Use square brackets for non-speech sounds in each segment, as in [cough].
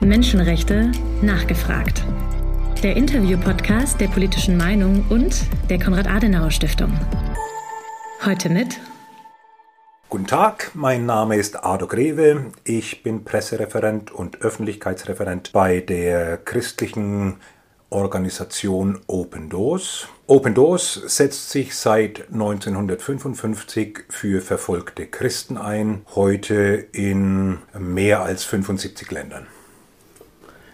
Menschenrechte nachgefragt. Der Interview-Podcast der politischen Meinung und der Konrad-Adenauer-Stiftung. Heute mit Guten Tag, mein Name ist Ado Greve. Ich bin Pressereferent und Öffentlichkeitsreferent bei der christlichen Organisation Open Doors. Open Doors setzt sich seit 1955 für verfolgte Christen ein, heute in mehr als 75 Ländern.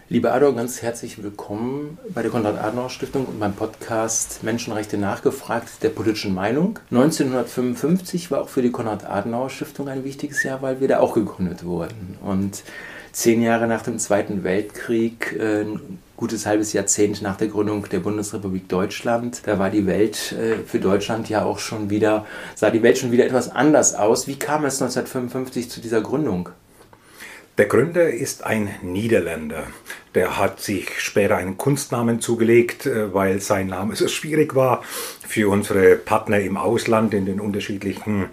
Lieber Ado, ganz herzlich willkommen bei der Konrad-Adenauer-Stiftung und beim Podcast Menschenrechte nachgefragt der politischen Meinung. 1955 war auch für die Konrad-Adenauer-Stiftung ein wichtiges Jahr, weil wir da auch gegründet wurden. Und zehn Jahre nach dem Zweiten Weltkrieg, äh, ein gutes halbes Jahrzehnt nach der Gründung der Bundesrepublik Deutschland, da war die Welt äh, für Deutschland ja auch schon wieder, sah die Welt schon wieder etwas anders aus. Wie kam es 1955 zu dieser Gründung? Der Gründer ist ein Niederländer. Der hat sich später einen Kunstnamen zugelegt, äh, weil sein Name so schwierig war für unsere Partner im Ausland in den unterschiedlichen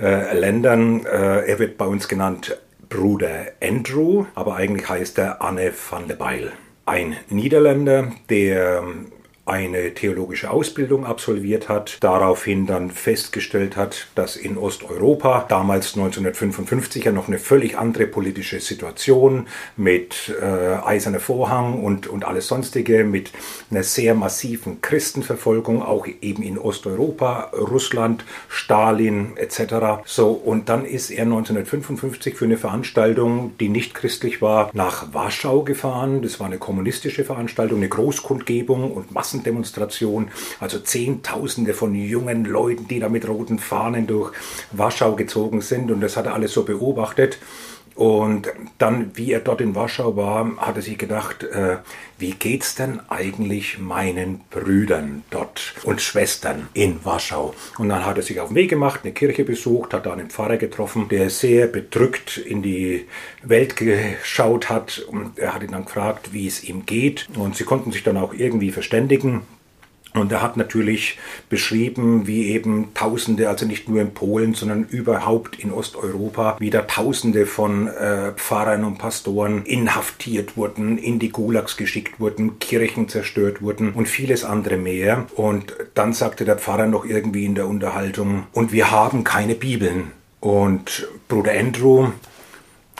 äh, Ländern. Äh, er wird bei uns genannt Bruder Andrew, aber eigentlich heißt er Anne van der Beil. Ein Niederländer, der eine theologische Ausbildung absolviert hat, daraufhin dann festgestellt hat, dass in Osteuropa damals 1955 ja noch eine völlig andere politische Situation mit äh, eiserner Vorhang und, und alles sonstige, mit einer sehr massiven Christenverfolgung, auch eben in Osteuropa, Russland, Stalin etc. So, und dann ist er 1955 für eine Veranstaltung, die nicht christlich war, nach Warschau gefahren. Das war eine kommunistische Veranstaltung, eine Großkundgebung und Massen Massendemonstration, also Zehntausende von jungen Leuten, die da mit roten Fahnen durch Warschau gezogen sind und das hat er alles so beobachtet. Und dann, wie er dort in Warschau war, hat er sich gedacht, äh, wie geht's denn eigentlich meinen Brüdern dort und Schwestern in Warschau? Und dann hat er sich auf den Weg gemacht, eine Kirche besucht, hat da einen Pfarrer getroffen, der sehr bedrückt in die Welt geschaut hat und er hat ihn dann gefragt, wie es ihm geht. Und sie konnten sich dann auch irgendwie verständigen. Und er hat natürlich beschrieben, wie eben Tausende, also nicht nur in Polen, sondern überhaupt in Osteuropa, wieder Tausende von äh, Pfarrern und Pastoren inhaftiert wurden, in die Gulags geschickt wurden, Kirchen zerstört wurden und vieles andere mehr. Und dann sagte der Pfarrer noch irgendwie in der Unterhaltung, und wir haben keine Bibeln. Und Bruder Andrew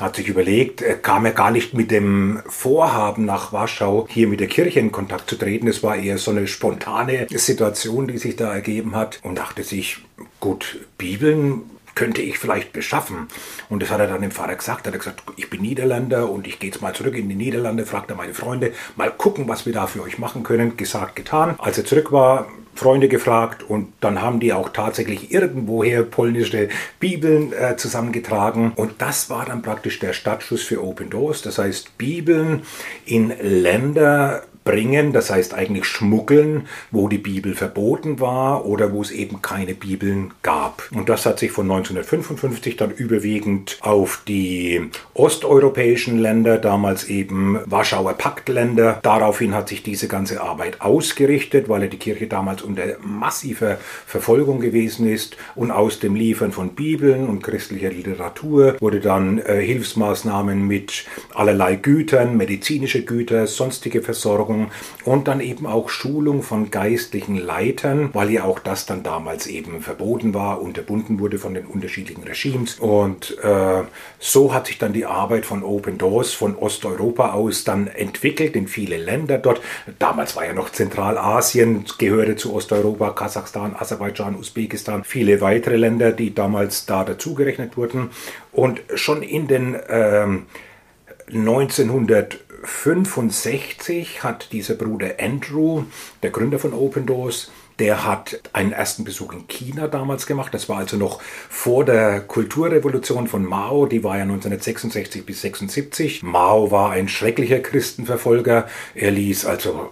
hat sich überlegt, er kam ja gar nicht mit dem Vorhaben nach Warschau hier mit der Kirche in Kontakt zu treten. Es war eher so eine spontane Situation, die sich da ergeben hat und dachte sich, gut, Bibeln könnte ich vielleicht beschaffen. Und das hat er dann dem Vater gesagt. Er hat gesagt, ich bin Niederländer und ich gehe jetzt mal zurück in die Niederlande, fragt er meine Freunde, mal gucken, was wir da für euch machen können. Gesagt, getan. Als er zurück war, Freunde gefragt und dann haben die auch tatsächlich irgendwoher polnische Bibeln äh, zusammengetragen und das war dann praktisch der Startschuss für Open Doors. Das heißt, Bibeln in Länder bringen, das heißt eigentlich schmuggeln, wo die Bibel verboten war oder wo es eben keine Bibeln gab. Und das hat sich von 1955 dann überwiegend auf die osteuropäischen Länder, damals eben Warschauer Paktländer, daraufhin hat sich diese ganze Arbeit ausgerichtet, weil die Kirche damals unter massiver Verfolgung gewesen ist und aus dem Liefern von Bibeln und christlicher Literatur wurde dann äh, Hilfsmaßnahmen mit allerlei Gütern, medizinische Güter, sonstige Versorgung, Ausbildung und dann eben auch Schulung von geistlichen Leitern, weil ja auch das dann damals eben verboten war, unterbunden wurde von den unterschiedlichen Regimes. Und äh, so hat sich dann die Arbeit von Open Doors von Osteuropa aus dann entwickelt in viele Länder dort. Damals war ja noch Zentralasien, gehörte zu Osteuropa, Kasachstan, Aserbaidschan, Usbekistan, viele weitere Länder, die damals da dazugerechnet wurden. Und schon in den ähm, 1900 1965 hat dieser Bruder Andrew, der Gründer von Open Doors, der hat einen ersten Besuch in China damals gemacht. Das war also noch vor der Kulturrevolution von Mao. Die war ja 1966 bis 76. Mao war ein schrecklicher Christenverfolger. Er ließ also,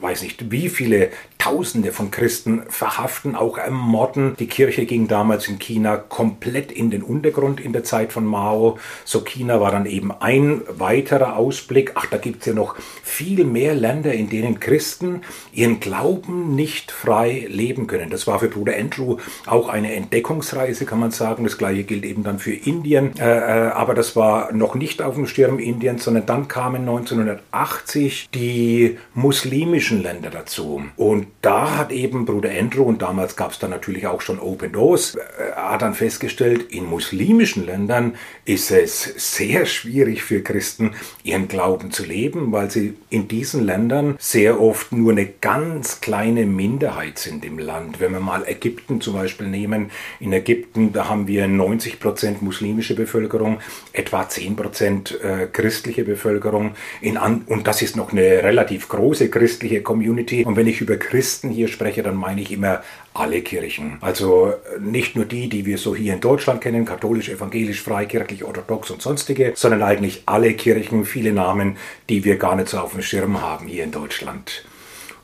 weiß nicht, wie viele Tausende von Christen verhaften, auch ermorden. Die Kirche ging damals in China komplett in den Untergrund in der Zeit von Mao. So China war dann eben ein weiterer Ausblick. Ach, da gibt es ja noch viel mehr Länder, in denen Christen ihren Glauben nicht frei frei leben können. Das war für Bruder Andrew auch eine Entdeckungsreise, kann man sagen. Das gleiche gilt eben dann für Indien. Äh, äh aber das war noch nicht auf dem Schirm Indiens, sondern dann kamen 1980 die muslimischen Länder dazu. Und da hat eben Bruder Andrew, und damals gab es dann natürlich auch schon Open Doors, äh, hat dann festgestellt, in muslimischen Ländern ist es sehr schwierig für Christen, ihren Glauben zu leben, weil sie in diesen Ländern sehr oft nur eine ganz kleine Minderheit sind im Land. Wenn wir mal Ägypten zum Beispiel nehmen, in Ägypten, da haben wir 90 Prozent muslimische Bevölkerung, etwa 10 Prozent äh, christliche Bevölkerung. In an und das ist noch eine relativ große christliche Community. Und wenn ich über Christen hier spreche, dann meine ich immer alle Kirchen. Also äh, nicht nur die, die wir so hier in Deutschland kennen, katholisch, evangelisch, freikirchlich, orthodox und sonstige, sondern eigentlich alle Kirchen, viele Namen, die wir gar nicht so auf dem Schirm haben hier in Deutschland.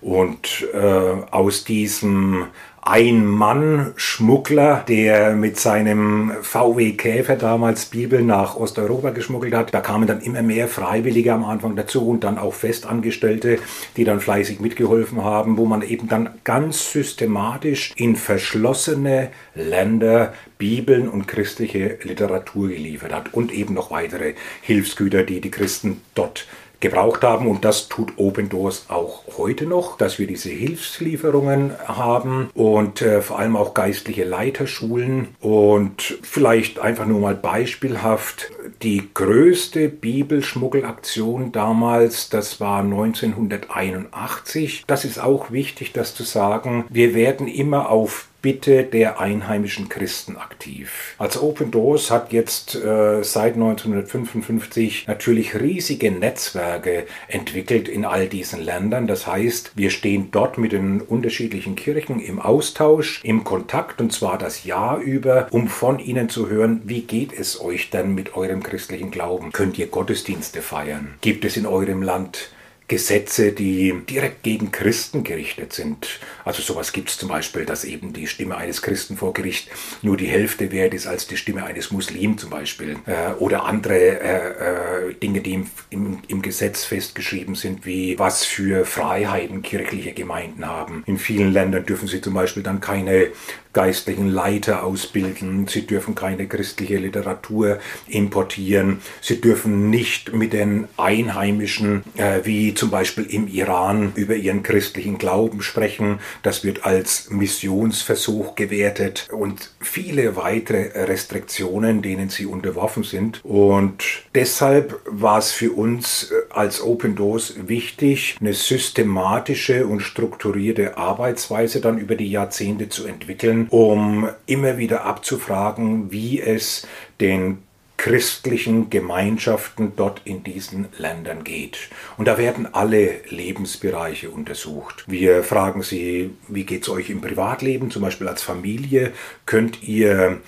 Und äh, aus diesem ein-Mann-Schmuggler, der mit seinem VW Käfer damals Bibel nach Osteuropa geschmuggelt hat. Da kamen dann immer mehr Freiwillige am Anfang dazu und dann auch Festangestellte, die dann fleißig mitgeholfen haben, wo man eben dann ganz systematisch in verschlossene Länder Bibeln und christliche Literatur geliefert hat und eben noch weitere Hilfsgüter, die die Christen dort gebraucht haben. Und das tut Open Doors auch heute noch, dass wir diese Hilfslieferungen haben und äh, vor allem auch geistliche Leiterschulen. Und vielleicht einfach nur mal beispielhaft, die größte Bibelschmuggelaktion damals, das war 1981. Das ist auch wichtig, das zu sagen. Wir werden immer auf Bitte der einheimischen Christen aktiv. Also Open Doors hat jetzt äh, seit 1955 natürlich riesige Netzwerke entwickelt in all diesen Ländern. Das heißt, wir stehen dort mit den unterschiedlichen Kirchen im Austausch, im Kontakt und zwar das Jahr über, um von ihnen zu hören, wie geht es euch denn mit eurem christlichen Glauben? Könnt ihr Gottesdienste feiern? Gibt es in eurem Land Gesetze, die direkt gegen Christen gerichtet sind. Also sowas gibt es zum Beispiel, dass eben die Stimme eines Christen vor Gericht nur die Hälfte wert ist als die Stimme eines Muslim zum Beispiel. Äh, oder andere äh, äh, Dinge, die im, im, im, Gesetz festgeschrieben sind, wie was für Freiheiten kirchliche Gemeinden haben. In vielen Ländern dürfen sie zum Beispiel dann keine geistlichen Leiter ausbilden. Sie dürfen keine christliche Literatur importieren. Sie dürfen nicht mit den Einheimischen, äh, wie zum Beispiel im Iran, über ihren christlichen Glauben sprechen. Das wird als Missionsversuch gewertet und viele weitere Restriktionen, denen sie unterworfen sind. Und deshalb war es für uns äh, als Open Doors wichtig, eine systematische und strukturierte Arbeitsweise dann über die Jahrzehnte zu entwickeln, um immer wieder abzufragen, wie es den christlichen Gemeinschaften dort in diesen Ländern geht. Und da werden alle Lebensbereiche untersucht. Wir fragen sie, wie geht es euch im Privatleben, zum Beispiel als Familie? Könnt ihr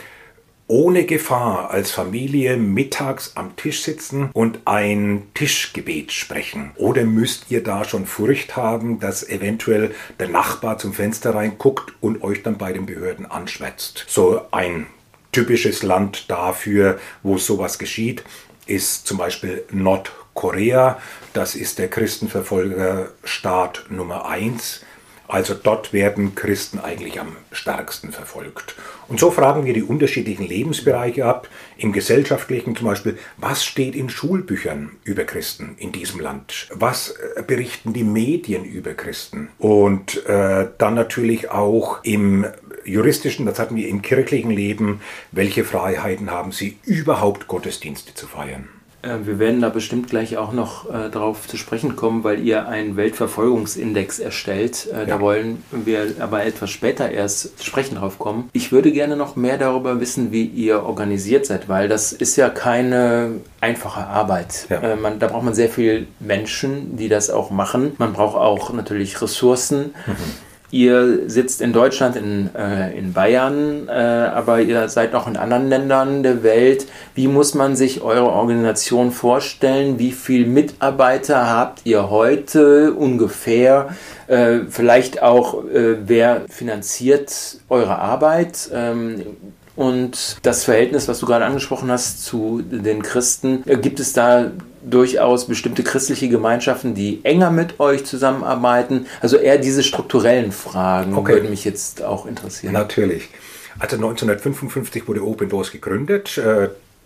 ohne Gefahr als Familie mittags am Tisch sitzen und ein Tischgebet sprechen? Oder müsst ihr da schon Furcht haben, dass eventuell der Nachbar zum Fenster reinguckt und euch dann bei den Behörden anschwätzt? So ein typisches Land dafür, wo sowas geschieht, ist zum Beispiel Nordkorea. Das ist der Christenverfolgerstaat Nummer eins also dort werden Christen eigentlich am stärksten verfolgt. Und so fragen wir die unterschiedlichen Lebensbereiche ab. Im gesellschaftlichen zum Beispiel, was steht in Schulbüchern über Christen in diesem Land? Was äh, berichten die Medien über Christen? Und äh, dann natürlich auch im juristischen, das hatten wir im kirchlichen Leben, welche Freiheiten haben sie überhaupt Gottesdienste zu feiern? Äh, wir werden da bestimmt gleich auch noch äh, darauf zu sprechen kommen, weil ihr einen Weltverfolgungsindex erstellt. Äh, ja. Da wollen wir aber etwas später erst zu sprechen drauf kommen. Ich würde gerne noch mehr darüber wissen, wie ihr organisiert seid, weil das ist ja keine einfache Arbeit. Ja. Äh, man, da braucht man sehr viele Menschen, die das auch machen. Man braucht auch natürlich Ressourcen. Mhm. Ihr sitzt in Deutschland, in, äh, in Bayern, äh, aber ihr seid noch in anderen Ländern der Welt. Wie muss man sich eure Organisation vorstellen? Wie viele Mitarbeiter habt ihr heute ungefähr? Äh, vielleicht auch, äh, wer finanziert eure Arbeit? Ähm, Und das Verhältnis, was du gerade angesprochen hast zu den Christen, äh, gibt es da durchaus bestimmte christliche Gemeinschaften, die enger mit euch zusammenarbeiten? Also eher diese strukturellen Fragen okay. würden mich jetzt auch interessieren. Natürlich. Also 1955 wurde Open Doors gegründet.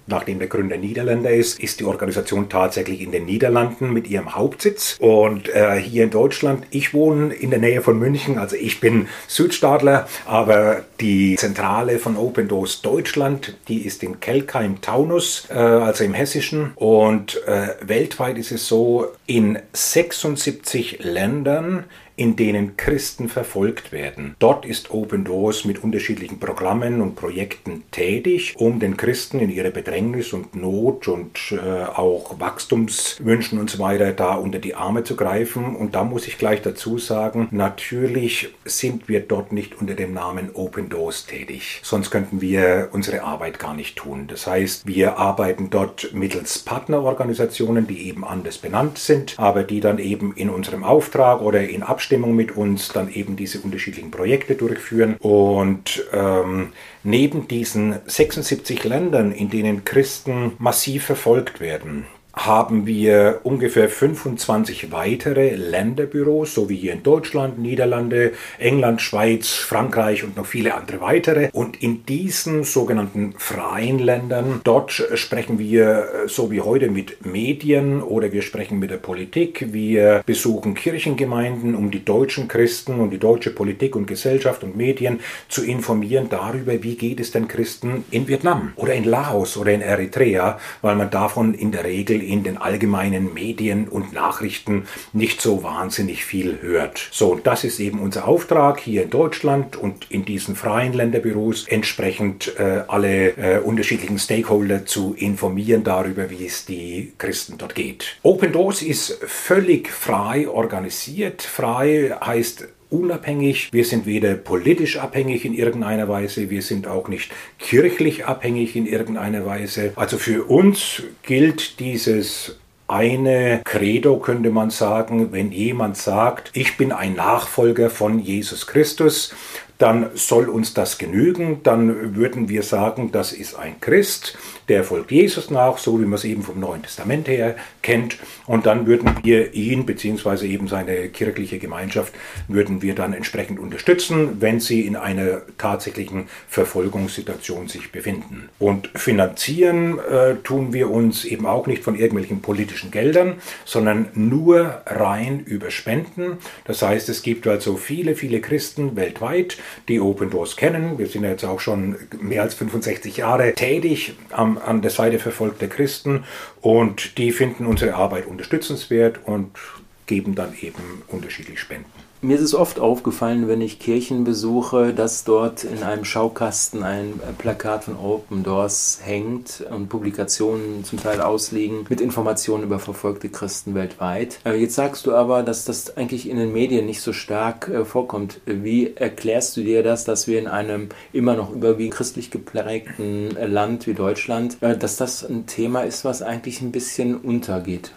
Nachdem der Gründer Niederländer ist, ist die Organisation tatsächlich in den Niederlanden mit ihrem Hauptsitz. Und äh, hier in Deutschland, ich wohne in der Nähe von München, also ich bin Südstaatler, aber die Zentrale von Open Doors Deutschland, die ist in Kelkheim-Taunus, äh, also im Hessischen. Und äh, weltweit ist es so, in 76 Ländern in denen Christen verfolgt werden. Dort ist Open Doors mit unterschiedlichen Programmen und Projekten tätig, um den Christen in ihrer Bedrängnis und Not und äh, auch Wachstumswünschen und so weiter da unter die Arme zu greifen. Und da muss ich gleich dazu sagen, natürlich sind wir dort nicht unter dem Namen Open Doors tätig. Sonst könnten wir unsere Arbeit gar nicht tun. Das heißt, wir arbeiten dort mittels Partnerorganisationen, die eben anders benannt sind, aber die dann eben in unserem Auftrag oder in Abstimmung Abstimmung mit uns dann eben diese unterschiedlichen Projekte durchführen. Und ähm, neben diesen 76 Ländern, in denen Christen massiv verfolgt werden, haben wir ungefähr 25 weitere Länderbüros, so wie hier in Deutschland, Niederlande, England, Schweiz, Frankreich und noch viele andere weitere. Und in diesen sogenannten freien Ländern, dort sprechen wir so wie heute mit Medien oder wir sprechen mit der Politik. Wir besuchen Kirchengemeinden, um die deutschen Christen und die deutsche Politik und Gesellschaft und Medien zu informieren darüber, wie geht es den Christen in Vietnam oder in Laos oder in Eritrea, weil man davon in der Regel in den allgemeinen Medien und Nachrichten nicht so wahnsinnig viel hört. So, das ist eben unser Auftrag hier in Deutschland und in diesen freien Länderbüros entsprechend äh, alle äh, unterschiedlichen Stakeholder zu informieren darüber, wie es die Christen dort geht. Open Doors ist völlig frei organisiert. Frei heißt unabhängig, wir sind weder politisch abhängig in irgendeiner Weise, wir sind auch nicht kirchlich abhängig in irgendeiner Weise. Also für uns gilt dieses eine Credo, könnte man sagen, wenn jemand sagt, ich bin ein Nachfolger von Jesus Christus, dann soll uns das genügen. Dann würden wir sagen, das ist ein Christ, der folgt Jesus nach, so wie man es eben vom Neuen Testament her kennt. Und dann würden wir ihn beziehungsweise eben seine kirchliche Gemeinschaft würden wir dann entsprechend unterstützen, wenn sie in einer tatsächlichen Verfolgungssituation sich befinden. Und finanzieren äh, tun wir uns eben auch nicht von irgendwelchen politischen Geldern, sondern nur rein über Spenden. Das heißt, es gibt also viele, viele Christen weltweit, die Open Doors kennen. Wir sind ja jetzt auch schon mehr als 65 Jahre tätig am, an der Seite verfolgter Christen und die finden unsere Arbeit unterstützenswert und geben dann eben unterschiedlich Spenden. Mir ist es oft aufgefallen, wenn ich Kirchen besuche, dass dort in einem Schaukasten ein Plakat von Open Doors hängt und Publikationen zum Teil ausliegen mit Informationen über verfolgte Christen weltweit. Äh, jetzt sagst du aber, dass das eigentlich in den Medien nicht so stark äh, vorkommt. Wie erklärst du dir das, dass wir in einem immer noch überwiegend christlich geprägten äh, Land wie Deutschland, dass das ein Thema ist, was eigentlich ein bisschen untergeht?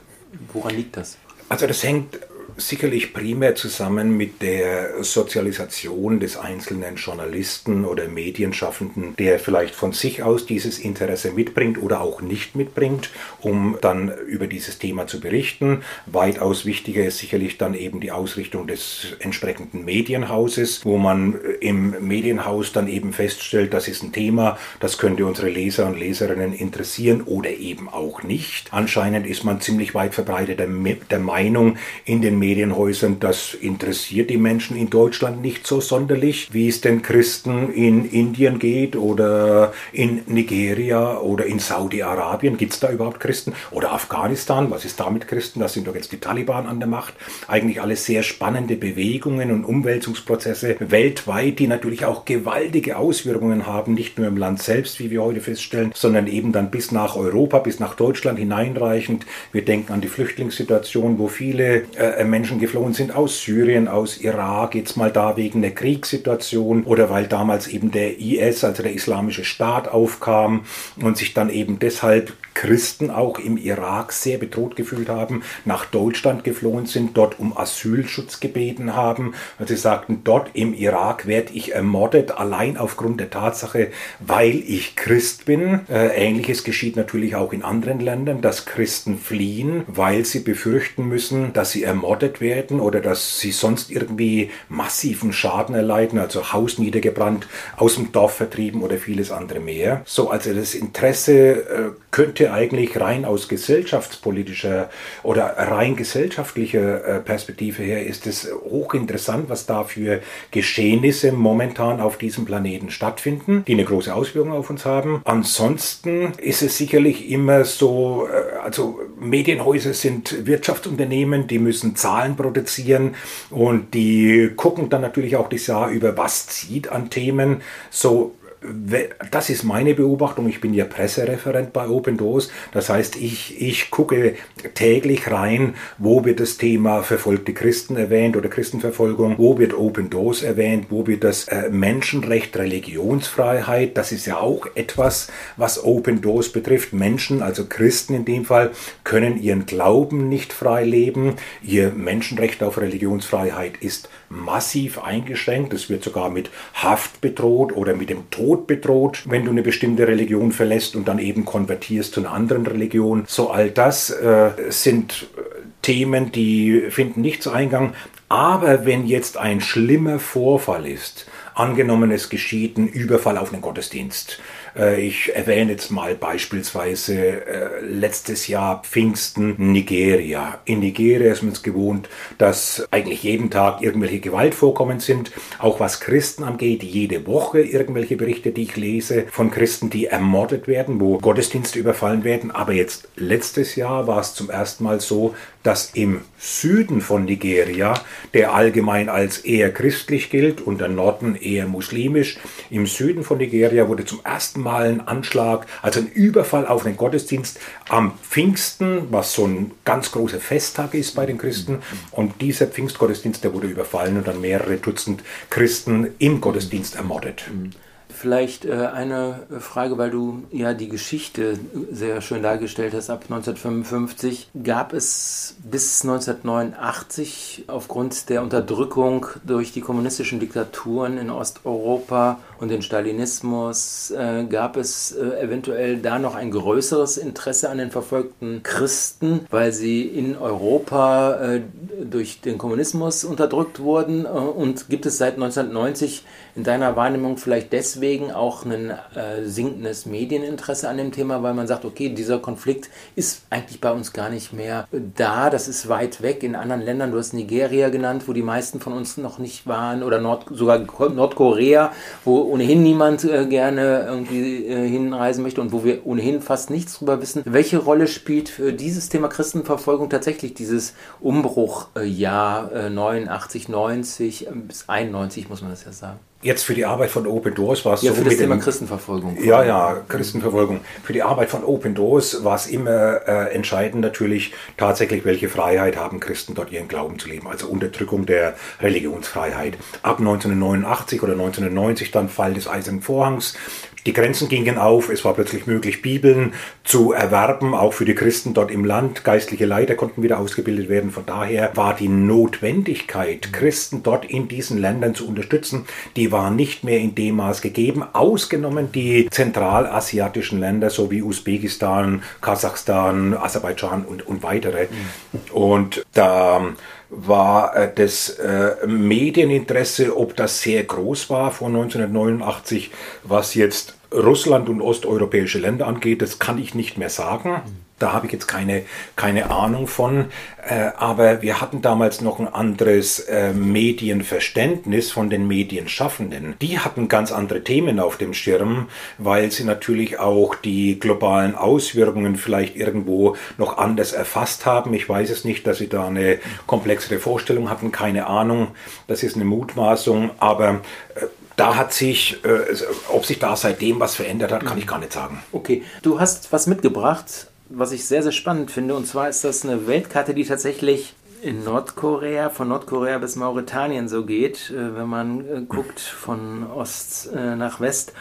Woran liegt das? Also das hängt sicherlich primär zusammen mit der Sozialisation des einzelnen Journalisten oder Medienschaffenden, der vielleicht von sich aus dieses Interesse mitbringt oder auch nicht mitbringt, um dann über dieses Thema zu berichten. Weitaus wichtiger ist sicherlich dann eben die Ausrichtung des entsprechenden Medienhauses, wo man im Medienhaus dann eben feststellt, das ist ein Thema, das könnte unsere Leser und Leserinnen interessieren oder eben auch nicht. Anscheinend ist man ziemlich weit verbreitet der Meinung in den Medienhäusern, das interessiert die Menschen in Deutschland nicht so sonderlich, wie es den Christen in Indien geht oder in Nigeria oder in Saudi-Arabien. Gibt es da überhaupt Christen? Oder Afghanistan? Was ist da mit Christen? Da sind doch jetzt die Taliban an der Macht. Eigentlich alles sehr spannende Bewegungen und Umwälzungsprozesse weltweit, die natürlich auch gewaltige Auswirkungen haben, nicht nur im Land selbst, wie wir heute feststellen, sondern eben dann bis nach Europa, bis nach Deutschland hineinreichend. Wir denken an die Flüchtlingssituation, wo viele äh, Menschen geflohen sind aus Syrien, aus Irak, jetzt mal da wegen der Kriegssituation oder weil damals eben der IS, also der Islamische Staat, aufkam und sich dann eben deshalb Christen auch im Irak sehr bedroht gefühlt haben, nach Deutschland geflohen sind, dort um Asylschutz gebeten haben. Und sie sagten, dort im Irak werde ich ermordet, allein aufgrund der Tatsache, weil ich Christ bin. Äh, Ähnliches geschieht natürlich auch in anderen Ländern, dass Christen fliehen, weil sie befürchten müssen, dass sie ermordet werden oder dass sie sonst irgendwie massiven Schaden erleiden, also Haus niedergebrannt, aus dem Dorf vertrieben oder vieles andere mehr. So, also das Interesse äh, könnte eigentlich rein aus gesellschaftspolitischer oder rein gesellschaftlicher äh, Perspektive her ist es hochinteressant, was da für Geschehnisse momentan auf diesem Planeten stattfinden, die eine große Auswirkung auf uns haben. Ansonsten ist es sicherlich immer so, äh, also Medienhäuser sind Wirtschaftsunternehmen, die müssen Zahlen produzieren und die gucken dann natürlich auch das Jahr über, was zieht an Themen. So das ist meine Beobachtung. Ich bin ja Pressereferent bei Open Doors. Das heißt, ich, ich gucke täglich rein, wo wird das Thema verfolgte Christen erwähnt oder Christenverfolgung, wo wird Open Doors erwähnt, wo wird das äh, Menschenrecht, Religionsfreiheit. Das ist ja auch etwas, was Open Doors betrifft. Menschen, also Christen in dem Fall, können ihren Glauben nicht frei leben. Ihr Menschenrecht auf Religionsfreiheit ist massiv eingeschränkt. Es wird sogar mit Haft bedroht oder mit dem Tod bedroht, wenn du eine bestimmte Religion verlässt und dann eben konvertierst zu einer anderen Religion. So all das äh, sind äh, Themen, die finden nicht zu Eingang. Aber wenn jetzt ein schlimmer Vorfall ist, angenommen es geschieht ein Überfall auf einen Gottesdienst, ich erwähne jetzt mal beispielsweise äh, letztes Jahr Pfingsten Nigeria. In Nigeria ist man es gewohnt, dass eigentlich jeden Tag irgendwelche Gewaltvorkommen sind, auch was Christen angeht. Jede Woche irgendwelche Berichte, die ich lese von Christen, die ermordet werden, wo Gottesdienste überfallen werden. Aber jetzt letztes Jahr war es zum ersten Mal so, dass im Süden von Nigeria, der allgemein als eher christlich gilt und der Norden eher muslimisch, im Süden von Nigeria wurde zum ersten Mal ein Anschlag, also ein Überfall auf den Gottesdienst am Pfingsten, was so ein ganz großer Festtag ist bei den Christen. Und dieser Pfingstgottesdienst, der wurde überfallen und dann mehrere Dutzend Christen im Gottesdienst ermordet. Vielleicht äh, eine Frage, weil du ja die Geschichte sehr schön dargestellt hast ab 1955. Gab es bis 1989 aufgrund der Unterdrückung durch die kommunistischen Diktaturen in Osteuropa und den Stalinismus, äh, gab es äh, eventuell da noch ein größeres Interesse an den verfolgten Christen, weil sie in Europa äh, durch den Kommunismus unterdrückt wurden? Äh, und gibt es seit 1990 in deiner Wahrnehmung vielleicht deswegen auch ein äh, sinkendes Medieninteresse an dem Thema, weil man sagt, okay, dieser Konflikt ist eigentlich bei uns gar nicht mehr da, das ist weit weg in anderen Ländern. Du hast Nigeria genannt, wo die meisten von uns noch nicht waren, oder Nord, sogar Nordkorea, wo ohnehin niemand äh, gerne irgendwie äh, hinreisen möchte und wo wir ohnehin fast nichts drüber wissen. Welche Rolle spielt für dieses Thema Christenverfolgung tatsächlich dieses Umbruchjahr äh, 89, 90 äh, bis 91, muss man das ja sagen? Jetzt für die Arbeit von Open Doors war es ja, so. Für das Thema Christenverfolgung. Ja, ja, Christenverfolgung. Für die Arbeit von Open Doors war es immer äh, entscheidend natürlich tatsächlich, welche Freiheit haben Christen dort ihren Glauben zu leben. Also Unterdrückung der Religionsfreiheit. Ab 1989 oder 1990 dann Fall des Eisernen Vorhangs die Grenzen gingen auf, es war plötzlich möglich, Bibeln zu erwerben, auch für die Christen dort im Land. Geistliche Leiter konnten wieder ausgebildet werden. Von daher war die Notwendigkeit, Christen dort in diesen Ländern zu unterstützen, die war nicht mehr in dem Maß gegeben, ausgenommen die zentralasiatischen Länder, so wie Usbekistan, Kasachstan, Aserbaidschan und, und weitere. Mhm. Und da war äh, das äh, Medieninteresse, ob das sehr groß war vor 1989, was jetzt Russland und osteuropäische Länder angeht, das kann ich nicht mehr sagen. Da habe ich jetzt keine, keine Ahnung von. Äh, aber wir hatten damals noch ein anderes äh, Medienverständnis von den Medienschaffenden. Die hatten ganz andere Themen auf dem Schirm, weil sie natürlich auch die globalen Auswirkungen vielleicht irgendwo noch anders erfasst haben. Ich weiß es nicht, dass sie da eine komplexere Vorstellung hatten. Keine Ahnung. Das ist eine Mutmaßung. Aber äh, da hat sich, äh, ob sich da seitdem was verändert hat, kann ich gar nicht sagen. Okay, du hast was mitgebracht, was ich sehr, sehr spannend finde. Und zwar ist das eine Weltkarte, die tatsächlich in Nordkorea, von Nordkorea bis Mauretanien so geht, äh, wenn man äh, guckt von Ost nach West.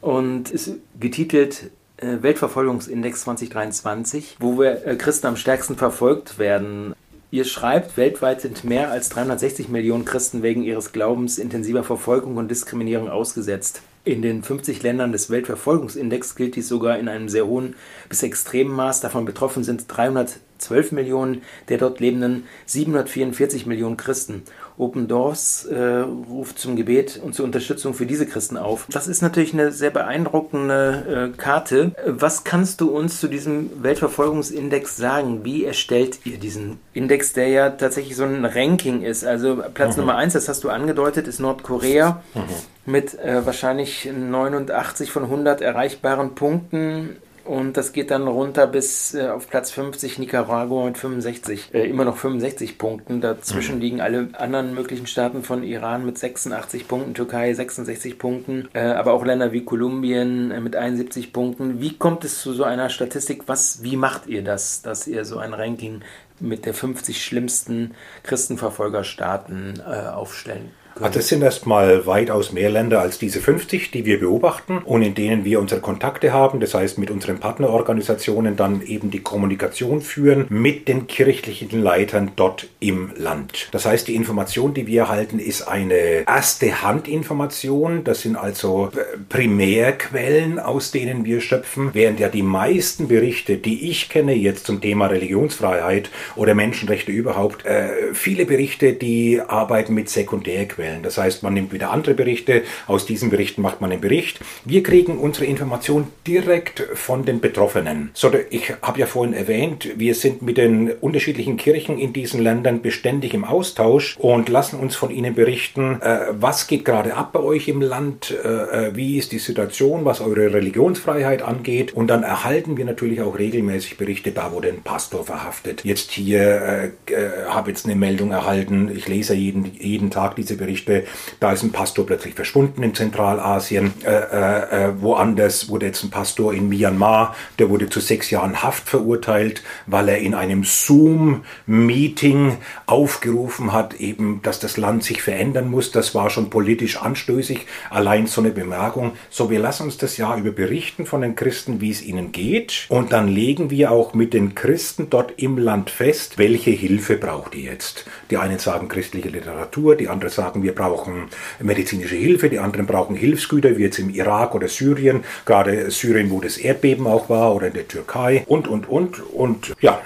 Und ist getitelt äh, Weltverfolgungsindex 2023, wo wir äh, Christen am stärksten verfolgt werden. Ihr schreibt, weltweit sind mehr als 360 Millionen Christen wegen ihres Glaubens intensiver Verfolgung und Diskriminierung ausgesetzt. In den 50 Ländern des Weltverfolgungsindex gilt dies sogar in einem sehr hohen bis extremen Maß. Davon betroffen sind 312 Millionen der dort lebenden 744 Millionen Christen. Open Doors äh, ruft zum Gebet und zur Unterstützung für diese Christen auf. Das ist natürlich eine sehr beeindruckende äh, Karte. Was kannst du uns zu diesem Weltverfolgungsindex sagen? Wie erstellt ihr diesen Index, der ja tatsächlich so ein Ranking ist? Also Platz mhm. Nummer eins, das hast du angedeutet, ist Nordkorea. Mhm mit äh, wahrscheinlich 89 von 100 erreichbaren Punkten. Und das geht dann runter bis äh, auf Platz 50 Nicaragua mit 65, äh, immer noch 65 Punkten. Dazwischen mhm. liegen alle anderen möglichen Staaten von Iran mit 86 Punkten, Türkei 66 Punkten, äh, aber auch Länder wie Kolumbien äh, mit 71 Punkten. Wie kommt es zu so einer Statistik? Was, wie macht ihr das, dass ihr so ein Ranking mit der 50 schlimmsten Christenverfolgerstaaten äh, aufstellen also es sind erstmal weitaus mehr Länder als diese 50, die wir beobachten und in denen wir unsere Kontakte haben. Das heißt, mit unseren Partnerorganisationen dann eben die Kommunikation führen mit den kirchlichen Leitern dort im Land. Das heißt, die Information, die wir erhalten, ist eine erste Handinformation. Das sind also äh, Primärquellen, aus denen wir schöpfen, während ja die meisten Berichte, die ich kenne jetzt zum Thema Religionsfreiheit oder Menschenrechte überhaupt, äh, viele Berichte, die arbeiten mit Sekundärquellen. Quellen. Das heißt, man nimmt wieder andere Berichte, aus diesen Berichten macht man einen Bericht. Wir kriegen unsere Information direkt von den Betroffenen. So, ich habe ja vorhin erwähnt, wir sind mit den unterschiedlichen Kirchen in diesen Ländern beständig im Austausch und lassen uns von ihnen berichten, äh, was geht gerade ab bei euch im Land, äh, äh, wie ist die Situation, was eure Religionsfreiheit angeht. Und dann erhalten wir natürlich auch regelmäßig Berichte, da wurde ein Pastor verhaftet. Jetzt hier äh, habe jetzt eine Meldung erhalten, ich lese jeden, jeden Tag diese Berichte Berichte, da ist ein Pastor plötzlich verschwunden in Zentralasien, äh, äh, äh, woanders wurde jetzt ein Pastor in Myanmar, der wurde zu sechs Jahren Haft verurteilt, weil er in einem Zoom-Meeting aufgerufen hat, eben, dass das Land sich verändern muss. Das war schon politisch anstößig, allein so eine Bemerkung. So, wir lassen uns das Jahr über berichten von den Christen, wie es ihnen geht, und dann legen wir auch mit den Christen dort im Land fest, welche Hilfe braucht ihr jetzt. Die einen sagen christliche Literatur, die anderen sagen sagen, wir brauchen medizinische Hilfe, die anderen brauchen Hilfsgüter, wie jetzt im Irak oder Syrien, gerade Syrien, wo das Erdbeben auch war, oder in der Türkei und, und, und. Und ja,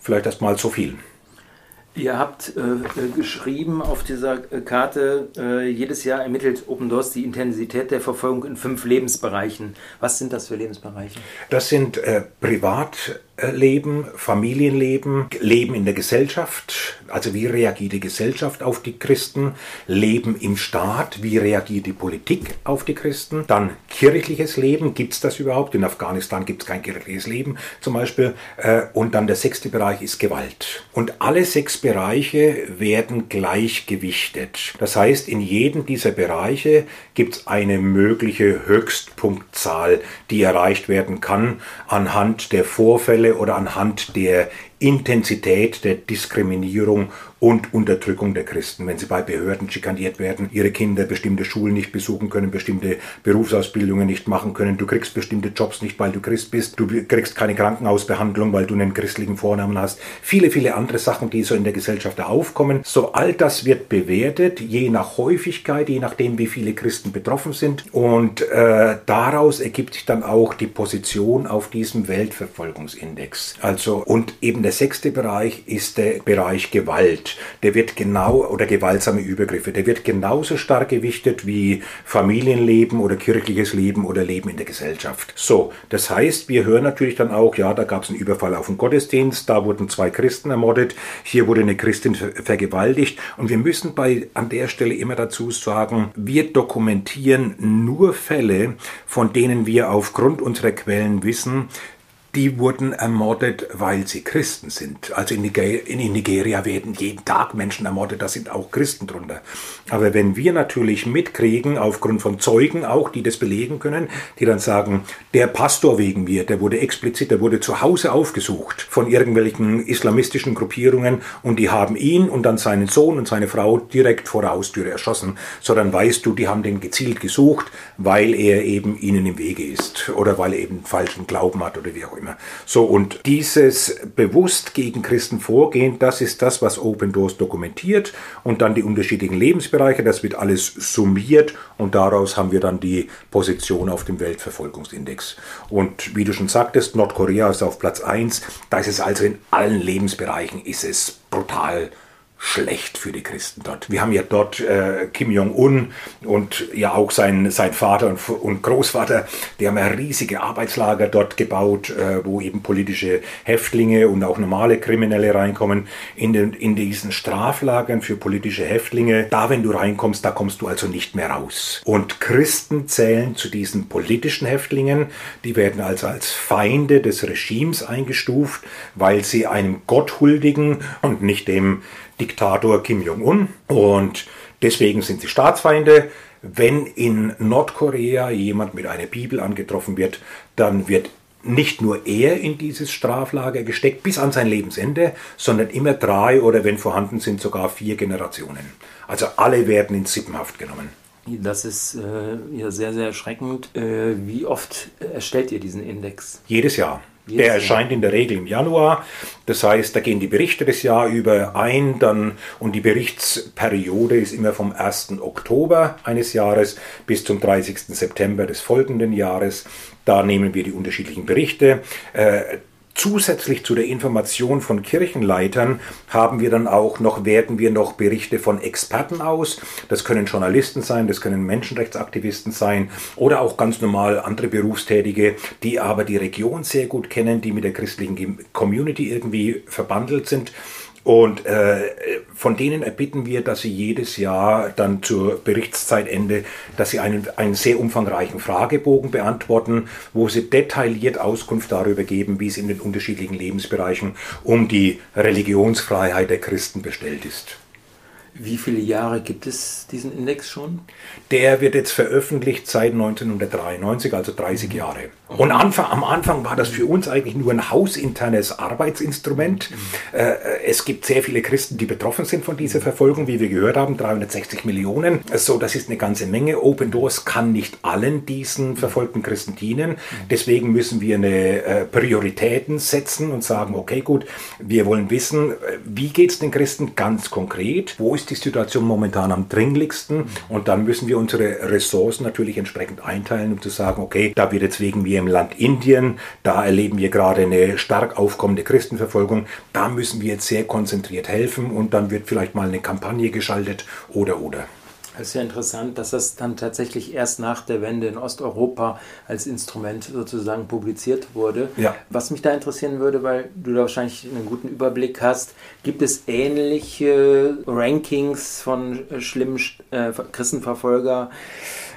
vielleicht erst mal so viel. Ihr habt äh, geschrieben auf dieser äh, Karte, äh, jedes Jahr ermittelt Open Doors die Intensität der Verfolgung in fünf Lebensbereichen. Was sind das für Lebensbereiche? Das sind äh, Privatleben, Familienleben, Leben in der Gesellschaft, also wie reagiert die Gesellschaft auf die Christen, Leben im Staat, wie reagiert die Politik auf die Christen, dann kirchliches Leben, gibt es das überhaupt? In Afghanistan gibt es kein kirchliches Leben zum Beispiel. Äh, und dann der sechste Bereich ist Gewalt. Und alle sechs Bereiche werden gleichgewichtet. Das heißt, in jedem dieser Bereiche gibt es eine mögliche Höchstpunktzahl, die erreicht werden kann anhand der Vorfälle oder anhand der Intensität der Diskriminierung und Unterdrückung der Christen, wenn sie bei Behörden schikaniert werden, ihre Kinder bestimmte Schulen nicht besuchen können, bestimmte Berufsausbildungen nicht machen können, du kriegst bestimmte Jobs nicht, weil du Christ bist, du kriegst keine Krankenhausbehandlung, weil du einen christlichen Vornamen hast, viele, viele andere Sachen, die so in der Gesellschaft aufkommen. So all das wird bewertet, je nach Häufigkeit, je nachdem, wie viele Christen betroffen sind und äh, daraus ergibt sich dann auch die Position auf diesem Weltverfolgungsindex. Also und eben der sechste Bereich ist der Bereich Gewalt der wird genau, oder gewaltsame Übergriffe, der wird genauso stark gewichtet wie Familienleben oder kirchliches Leben oder Leben in der Gesellschaft. So, das heißt, wir hören natürlich dann auch, ja, da gab es einen Überfall auf den Gottesdienst, da wurden zwei Christen ermordet, hier wurde eine Christin vergewaltigt und wir müssen bei, an der Stelle immer dazu sagen, wir dokumentieren nur Fälle, von denen wir aufgrund unserer Quellen wissen, die wurden ermordet, weil sie Christen sind. Also in Nigeria werden jeden Tag Menschen ermordet, da sind auch Christen drunter. Aber wenn wir natürlich mitkriegen, aufgrund von Zeugen auch, die das belegen können, die dann sagen, der Pastor wegen mir, der wurde explizit, der wurde zu Hause aufgesucht von irgendwelchen islamistischen Gruppierungen und die haben ihn und dann seinen Sohn und seine Frau direkt vor der Haustüre erschossen. So dann weißt du, die haben den gezielt gesucht, weil er eben ihnen im Wege ist oder weil er eben falschen Glauben hat oder wie auch immer. So und dieses bewusst gegen Christen vorgehen, das ist das, was Open Doors dokumentiert und dann die unterschiedlichen Lebensbereiche, das wird alles summiert und daraus haben wir dann die Position auf dem Weltverfolgungsindex. Und wie du schon sagtest, Nordkorea ist auf Platz 1, da ist es also in allen Lebensbereichen ist es brutal schlecht für die Christen dort. Wir haben ja dort äh, Kim Jong-un und ja auch sein, sein Vater und, und, Großvater, die haben ja riesige Arbeitslager dort gebaut, äh, wo eben politische Häftlinge und auch normale Kriminelle reinkommen. In, den, in diesen Straflagern für politische Häftlinge, da wenn du reinkommst, da kommst du also nicht mehr raus. Und Christen zählen zu diesen politischen Häftlingen, die werden also als Feinde des Regimes eingestuft, weil sie einem Gott huldigen und nicht dem Diktator Kim Jong-un und deswegen sind sie Staatsfeinde. Wenn in Nordkorea jemand mit einer Bibel angetroffen wird, dann wird nicht nur er in dieses Straflager gesteckt bis an sein Lebensende, sondern immer drei oder wenn vorhanden sind sogar vier Generationen. Also alle werden in Sippenhaft genommen. Das ist äh, ja sehr, sehr erschreckend. Äh, wie oft erstellt ihr diesen Index? Jedes Jahr. Der erscheint in der Regel im Januar. Das heißt, da gehen die Berichte des Jahr über ein, dann und die Berichtsperiode ist immer vom 1. Oktober eines Jahres bis zum 30. September des folgenden Jahres. Da nehmen wir die unterschiedlichen Berichte. Äh, Zusätzlich zu der Information von Kirchenleitern haben wir dann auch noch, werten wir noch Berichte von Experten aus. Das können Journalisten sein, das können Menschenrechtsaktivisten sein oder auch ganz normal andere Berufstätige, die aber die Region sehr gut kennen, die mit der christlichen Community irgendwie verbandelt sind. Und äh, von denen erbitten wir, dass sie jedes Jahr dann zur Berichtszeitende, dass sie einen, einen sehr umfangreichen Fragebogen beantworten, wo sie detailliert Auskunft darüber geben, wie es in den unterschiedlichen Lebensbereichen um die Religionsfreiheit der Christen bestellt ist. Wie viele Jahre gibt es diesen Index schon? Der wird jetzt veröffentlicht seit 1993, also 30 mhm. Jahre. Und Anfang, am Anfang war das für uns eigentlich nur ein hausinternes Arbeitsinstrument. Mhm. Äh, es gibt sehr viele Christen, die betroffen sind von dieser Verfolgung, wie wir gehört haben, 360 Millionen. So, das ist eine ganze Menge. Open Doors kann nicht allen diesen verfolgten Christen dienen. Mhm. Deswegen müssen wir eine äh, Prioritäten setzen und sagen, okay, gut, wir wollen wissen, äh, wie geht es den Christen ganz konkret? Wo ist ist die Situation momentan am dringlichsten und dann müssen wir unsere Ressourcen natürlich entsprechend einteilen, um zu sagen, okay, da wird jetzt wegen wir im Land Indien, da erleben wir gerade eine stark aufkommende Christenverfolgung, da müssen wir jetzt sehr konzentriert helfen und dann wird vielleicht mal eine Kampagne geschaltet oder oder. Es ist ja interessant, dass das dann tatsächlich erst nach der Wende in Osteuropa als Instrument sozusagen publiziert wurde. Ja. Was mich da interessieren würde, weil du da wahrscheinlich einen guten Überblick hast, gibt es ähnliche Rankings von schlimmen äh, Christenverfolger?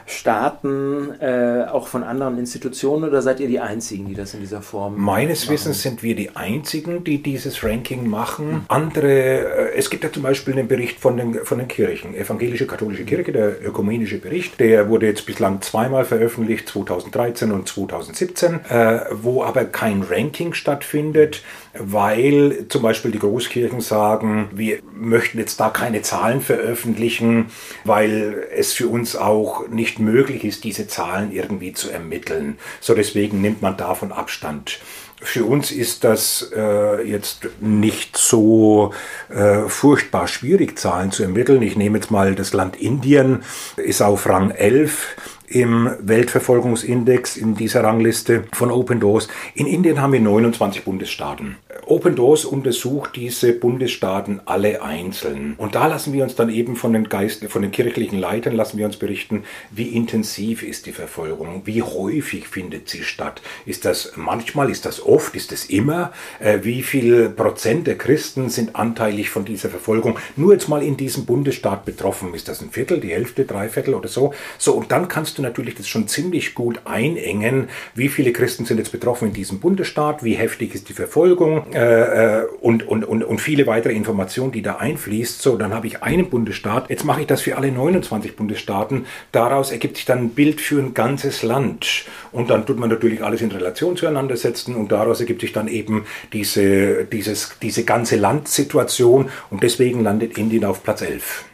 Staaten, äh, auch von anderen Institutionen oder seid ihr die Einzigen, die das in dieser Form Meines machen? Wissens sind wir die Einzigen, die dieses Ranking machen. Andere, äh, es gibt ja zum Beispiel einen Bericht von den, von den Kirchen, Evangelische Katholische. Kirche, der ökumenische Bericht, der wurde jetzt bislang zweimal veröffentlicht, 2013 und 2017, äh, wo aber kein Ranking stattfindet weil zum Beispiel die Großkirchen sagen, wir möchten jetzt da keine Zahlen veröffentlichen, weil es für uns auch nicht möglich ist, diese Zahlen irgendwie zu ermitteln. So deswegen nimmt man davon Abstand. Für uns ist das äh, jetzt nicht so äh, furchtbar schwierig, Zahlen zu ermitteln. Ich nehme jetzt mal das Land Indien, ist auf Rang 11 im Weltverfolgungsindex in dieser Rangliste von Open Doors. In Indien haben wir 29 Bundesstaaten. Open Doors untersucht diese Bundesstaaten alle einzeln. Und da lassen wir uns dann eben von den Geist, von den kirchlichen Leitern lassen wir uns berichten, wie intensiv ist die Verfolgung, wie häufig findet sie statt. Ist das manchmal, ist das oft, ist das immer? Äh, wie viel Prozent der Christen sind anteilig von dieser Verfolgung? Nur jetzt mal in diesem Bundesstaat betroffen. Ist das ein Viertel, die Hälfte, drei Viertel oder so? So, und dann kannst kannst du natürlich das schon ziemlich gut einengen. Wie viele Christen sind jetzt betroffen in diesem Bundesstaat? Wie heftig ist die Verfolgung? Äh, äh und, und, und, und viele weitere Informationen, die da einfließt. So, dann habe ich einen Bundesstaat. Jetzt mache ich das für alle 29 Bundesstaaten. Daraus ergibt sich dann ein Bild für ein ganzes Land. Und dann tut man natürlich alles in Relation zueinander setzen und daraus ergibt sich dann eben diese, dieses, diese ganze Landsituation und deswegen landet Indien auf Platz 11.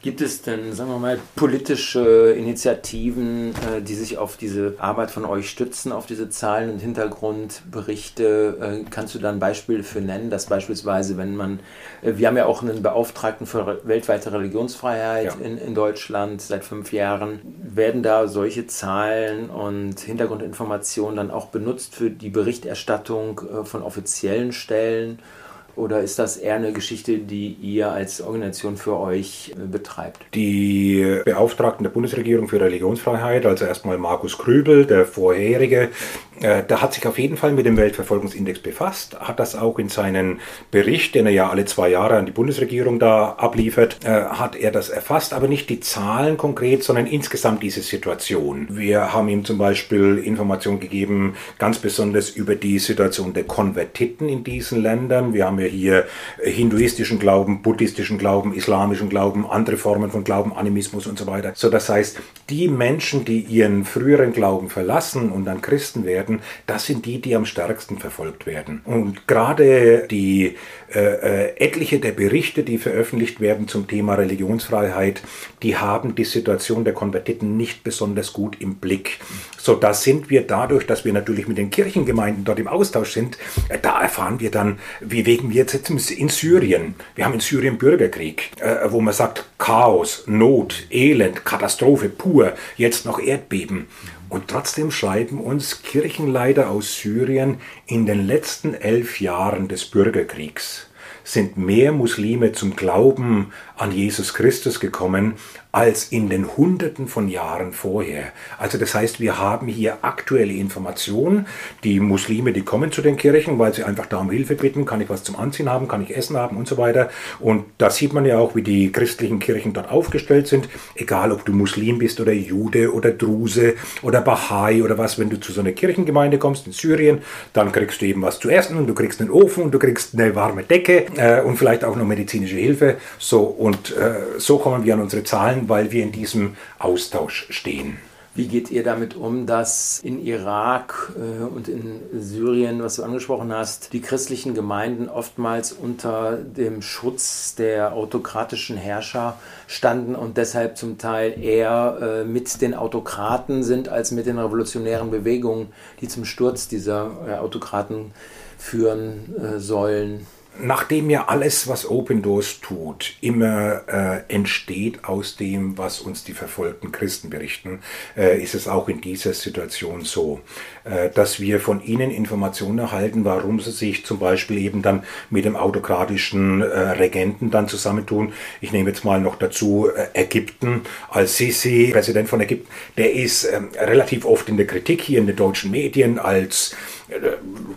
Gibt es denn, sagen wir mal, politische Initiativen, äh, die sich auf diese Arbeit von euch stützen, auf diese Zahlen und Hintergrundberichte? Äh, kannst du da ein Beispiel für nennen, dass beispielsweise, wenn man, äh, wir haben ja auch einen Beauftragten für weltweite Religionsfreiheit ja. in, in Deutschland seit fünf Jahren, werden da solche Zahlen und Hintergrundinformationen dann auch benutzt für die Berichterstattung von offiziellen Stellen? Oder ist das eher eine Geschichte, die ihr als Organisation für euch äh, betreibt? Die Beauftragten der Bundesregierung für Religionsfreiheit, also erstmal Markus Krübel, der vorherige, äh, der hat sich auf jeden Fall mit dem Weltverfolgungsindex befasst, hat das auch in seinen Bericht, den er ja alle zwei Jahre an die Bundesregierung da abliefert, äh, hat er das erfasst, aber nicht die Zahlen konkret, sondern insgesamt diese Situation. Wir haben ihm zum Beispiel Informationen gegeben, ganz besonders über die Situation der Konvertiten in diesen Ländern. Wir haben hier hinduistischen Glauben, buddhistischen Glauben, islamischen Glauben, andere Formen von Glauben, Animismus und so weiter. So, das heißt, die Menschen, die ihren früheren Glauben verlassen und dann Christen werden, das sind die, die am stärksten verfolgt werden. Und gerade die äh, äh, etliche der Berichte, die veröffentlicht werden zum Thema Religionsfreiheit, die haben die Situation der Konvertiten nicht besonders gut im Blick. So, da sind wir dadurch, dass wir natürlich mit den Kirchengemeinden dort im Austausch sind, äh, da erfahren wir dann, wie wegen wir jetzt in Syrien. Wir haben in Syrien Bürgerkrieg, äh, wo man sagt Chaos, Not, Elend, Katastrophe pur, jetzt noch Erdbeben. Und trotzdem schreiben uns Kirchenleiter aus Syrien in den letzten elf Jahren des Bürgerkriegs. Sind mehr Muslime zum Glauben an Jesus Christus gekommen als in den Hunderten von Jahren vorher. Also das heißt, wir haben hier aktuelle Informationen. Die Muslime, die kommen zu den Kirchen, weil sie einfach da um Hilfe bitten, kann ich was zum Anziehen haben, kann ich Essen haben und so weiter. Und da sieht man ja auch, wie die christlichen Kirchen dort aufgestellt sind. Egal, ob du Muslim bist oder Jude oder Druse oder Bahai oder was, wenn du zu so einer Kirchengemeinde kommst in Syrien, dann kriegst du eben was zu essen und du kriegst einen Ofen und du kriegst eine warme Decke äh, und vielleicht auch noch medizinische Hilfe. So, und äh, so kommen wir an unsere Zahlen weil wir in diesem Austausch stehen. Wie geht ihr damit um, dass in Irak äh, und in Syrien, was du angesprochen hast, die christlichen Gemeinden oftmals unter dem Schutz der autokratischen Herrscher standen und deshalb zum Teil eher äh, mit den Autokraten sind als mit den revolutionären Bewegungen, die zum Sturz dieser äh, Autokraten führen äh, sollen? Nachdem ja alles, was Open Doors tut, immer äh, entsteht aus dem, was uns die verfolgten Christen berichten, äh, ist es auch in dieser Situation so, äh, dass wir von ihnen Informationen erhalten, warum sie sich zum Beispiel eben dann mit dem autokratischen äh, Regenten dann zusammentun. Ich nehme jetzt mal noch dazu äh, Ägypten. Als Sisi, Präsident von Ägypten, der ist ähm, relativ oft in der Kritik hier in den deutschen Medien als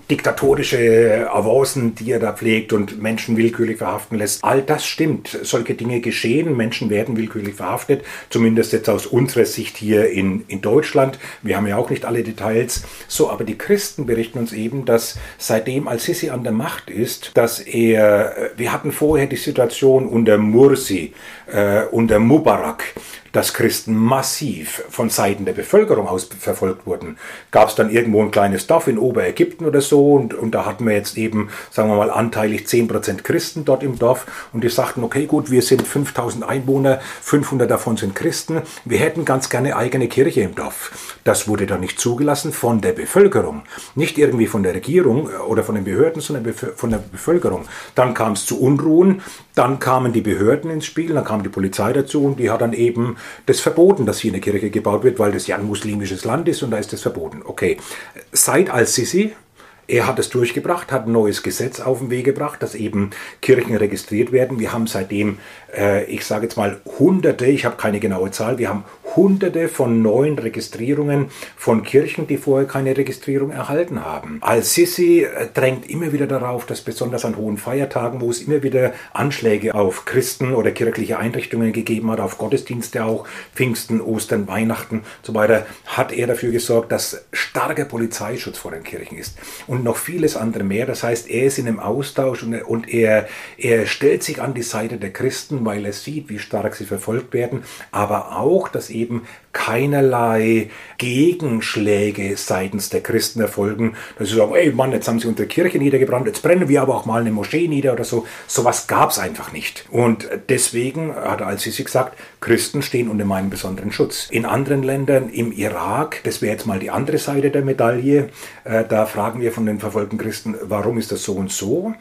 diktatorische Avancen, die er da pflegt und Menschen willkürlich verhaften lässt. All das stimmt. Solche Dinge geschehen. Menschen werden willkürlich verhaftet. Zumindest jetzt aus unserer Sicht hier in, in Deutschland. Wir haben ja auch nicht alle Details. So, aber die Christen berichten uns eben, dass seitdem Al-Sisi an der Macht ist, dass er, wir hatten vorher die Situation unter Mursi, äh, unter Mubarak, dass Christen massiv von Seiten der Bevölkerung aus verfolgt wurden. Gab es dann irgendwo ein kleines Dorf in Oberägypten oder so und, und da hatten wir jetzt eben, sagen wir mal, anteilig 10% Christen dort im Dorf und die sagten, okay gut, wir sind 5000 Einwohner, 500 davon sind Christen, wir hätten ganz gerne eigene Kirche im Dorf. Das wurde dann nicht zugelassen von der Bevölkerung, nicht irgendwie von der Regierung oder von den Behörden, sondern von der Bevölkerung. Dann kam es zu Unruhen, dann kamen die Behörden ins Spiel, dann kam die Polizei dazu und die hat dann eben das verboten, dass hier eine Kirche gebaut wird, weil das ja ein muslimisches Land ist und da ist das verboten. Okay. Seit Al-Sisi, er hat es durchgebracht, hat ein neues Gesetz auf den Weg gebracht, dass eben Kirchen registriert werden. Wir haben seitdem, äh, ich sage jetzt mal Hunderte, ich habe keine genaue Zahl, wir haben hunderte von neuen Registrierungen von Kirchen, die vorher keine Registrierung erhalten haben. Al-Sisi äh, drängt immer wieder darauf, dass besonders an hohen Feiertagen, wo es immer wieder Anschläge auf Christen oder kirchliche Einrichtungen gegeben hat, auf Gottesdienste auch, Pfingsten, Ostern, Weihnachten und so weiter, hat er dafür gesorgt, dass starker Polizeischutz vor den Kirchen ist und noch vieles andere mehr. Das heißt, er ist in einem Austausch und, und er, er stellt sich an die Seite der Christen, weil er sieht, wie stark sie verfolgt werden, aber auch, dass eben keinerlei Gegenschläge seitens der Christen erfolgen, dass sie sagen, ey Mann, jetzt haben sie unsere Kirche niedergebrannt, jetzt brennen wir aber auch mal eine Moschee nieder oder so. Sowas gab es einfach nicht. Und deswegen hat Al-Sisi gesagt, Christen stehen unter meinem besonderen Schutz. In anderen Ländern, im Irak, das wäre jetzt mal die andere Seite der Medaille, äh, da fragen wir von den verfolgten Christen, warum ist das so und so?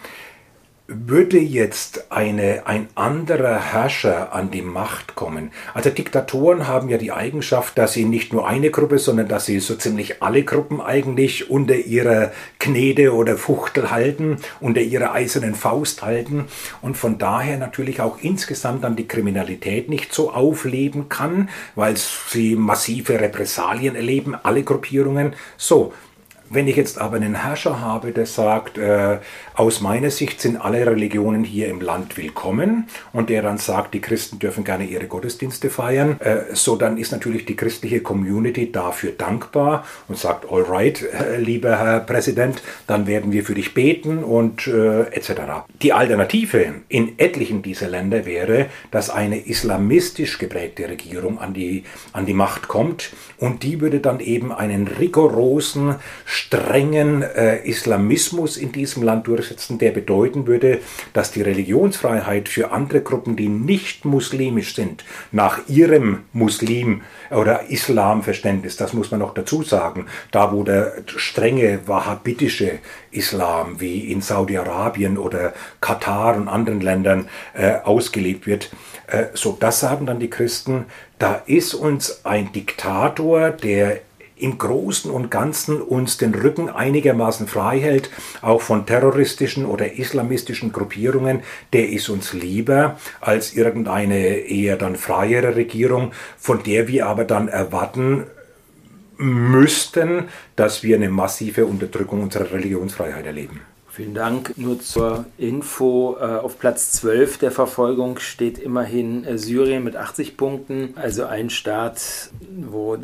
Würde jetzt eine, ein anderer Herrscher an die Macht kommen. Also Diktatoren haben ja die Eigenschaft, dass sie nicht nur eine Gruppe, sondern dass sie so ziemlich alle Gruppen eigentlich unter ihrer Knede oder Fuchtel halten, unter ihrer eisernen Faust halten und von daher natürlich auch insgesamt dann die Kriminalität nicht so aufleben kann, weil sie massive Repressalien erleben, alle Gruppierungen. So, wenn ich jetzt aber einen Herrscher habe, der sagt, äh, aus meiner Sicht sind alle Religionen hier im Land willkommen und der dann sagt, die Christen dürfen gerne ihre Gottesdienste feiern, äh, so dann ist natürlich die christliche Community dafür dankbar und sagt, all right, äh, lieber Herr Präsident, dann werden wir für dich beten und äh, etc. Die Alternative in etlichen dieser Länder wäre, dass eine islamistisch geprägte Regierung an die, an die Macht kommt und die würde dann eben einen rigorosen strengen äh, Islamismus in diesem Land durchsetzen, der bedeuten würde, dass die Religionsfreiheit für andere Gruppen, die nicht muslimisch sind, nach ihrem Muslim oder Islamverständnis, das muss man noch dazu sagen, da wo der strenge wahhabitische Islam wie in Saudi-Arabien oder Katar und anderen Ländern äh, ausgelebt wird, äh, so das sagen dann die Christen, da ist uns ein Diktator, der im Großen und Ganzen uns den Rücken einigermaßen frei hält, auch von terroristischen oder islamistischen Gruppierungen, der ist uns lieber als irgendeine eher dann freiere Regierung, von der wir aber dann erwarten müssten, dass wir eine massive Unterdrückung unserer Religionsfreiheit erleben. Vielen Dank. Nur zur Info, äh, auf Platz 12 der Verfolgung steht immerhin äh, Syrien mit 80 Punkten, also ein Staat, wo äh,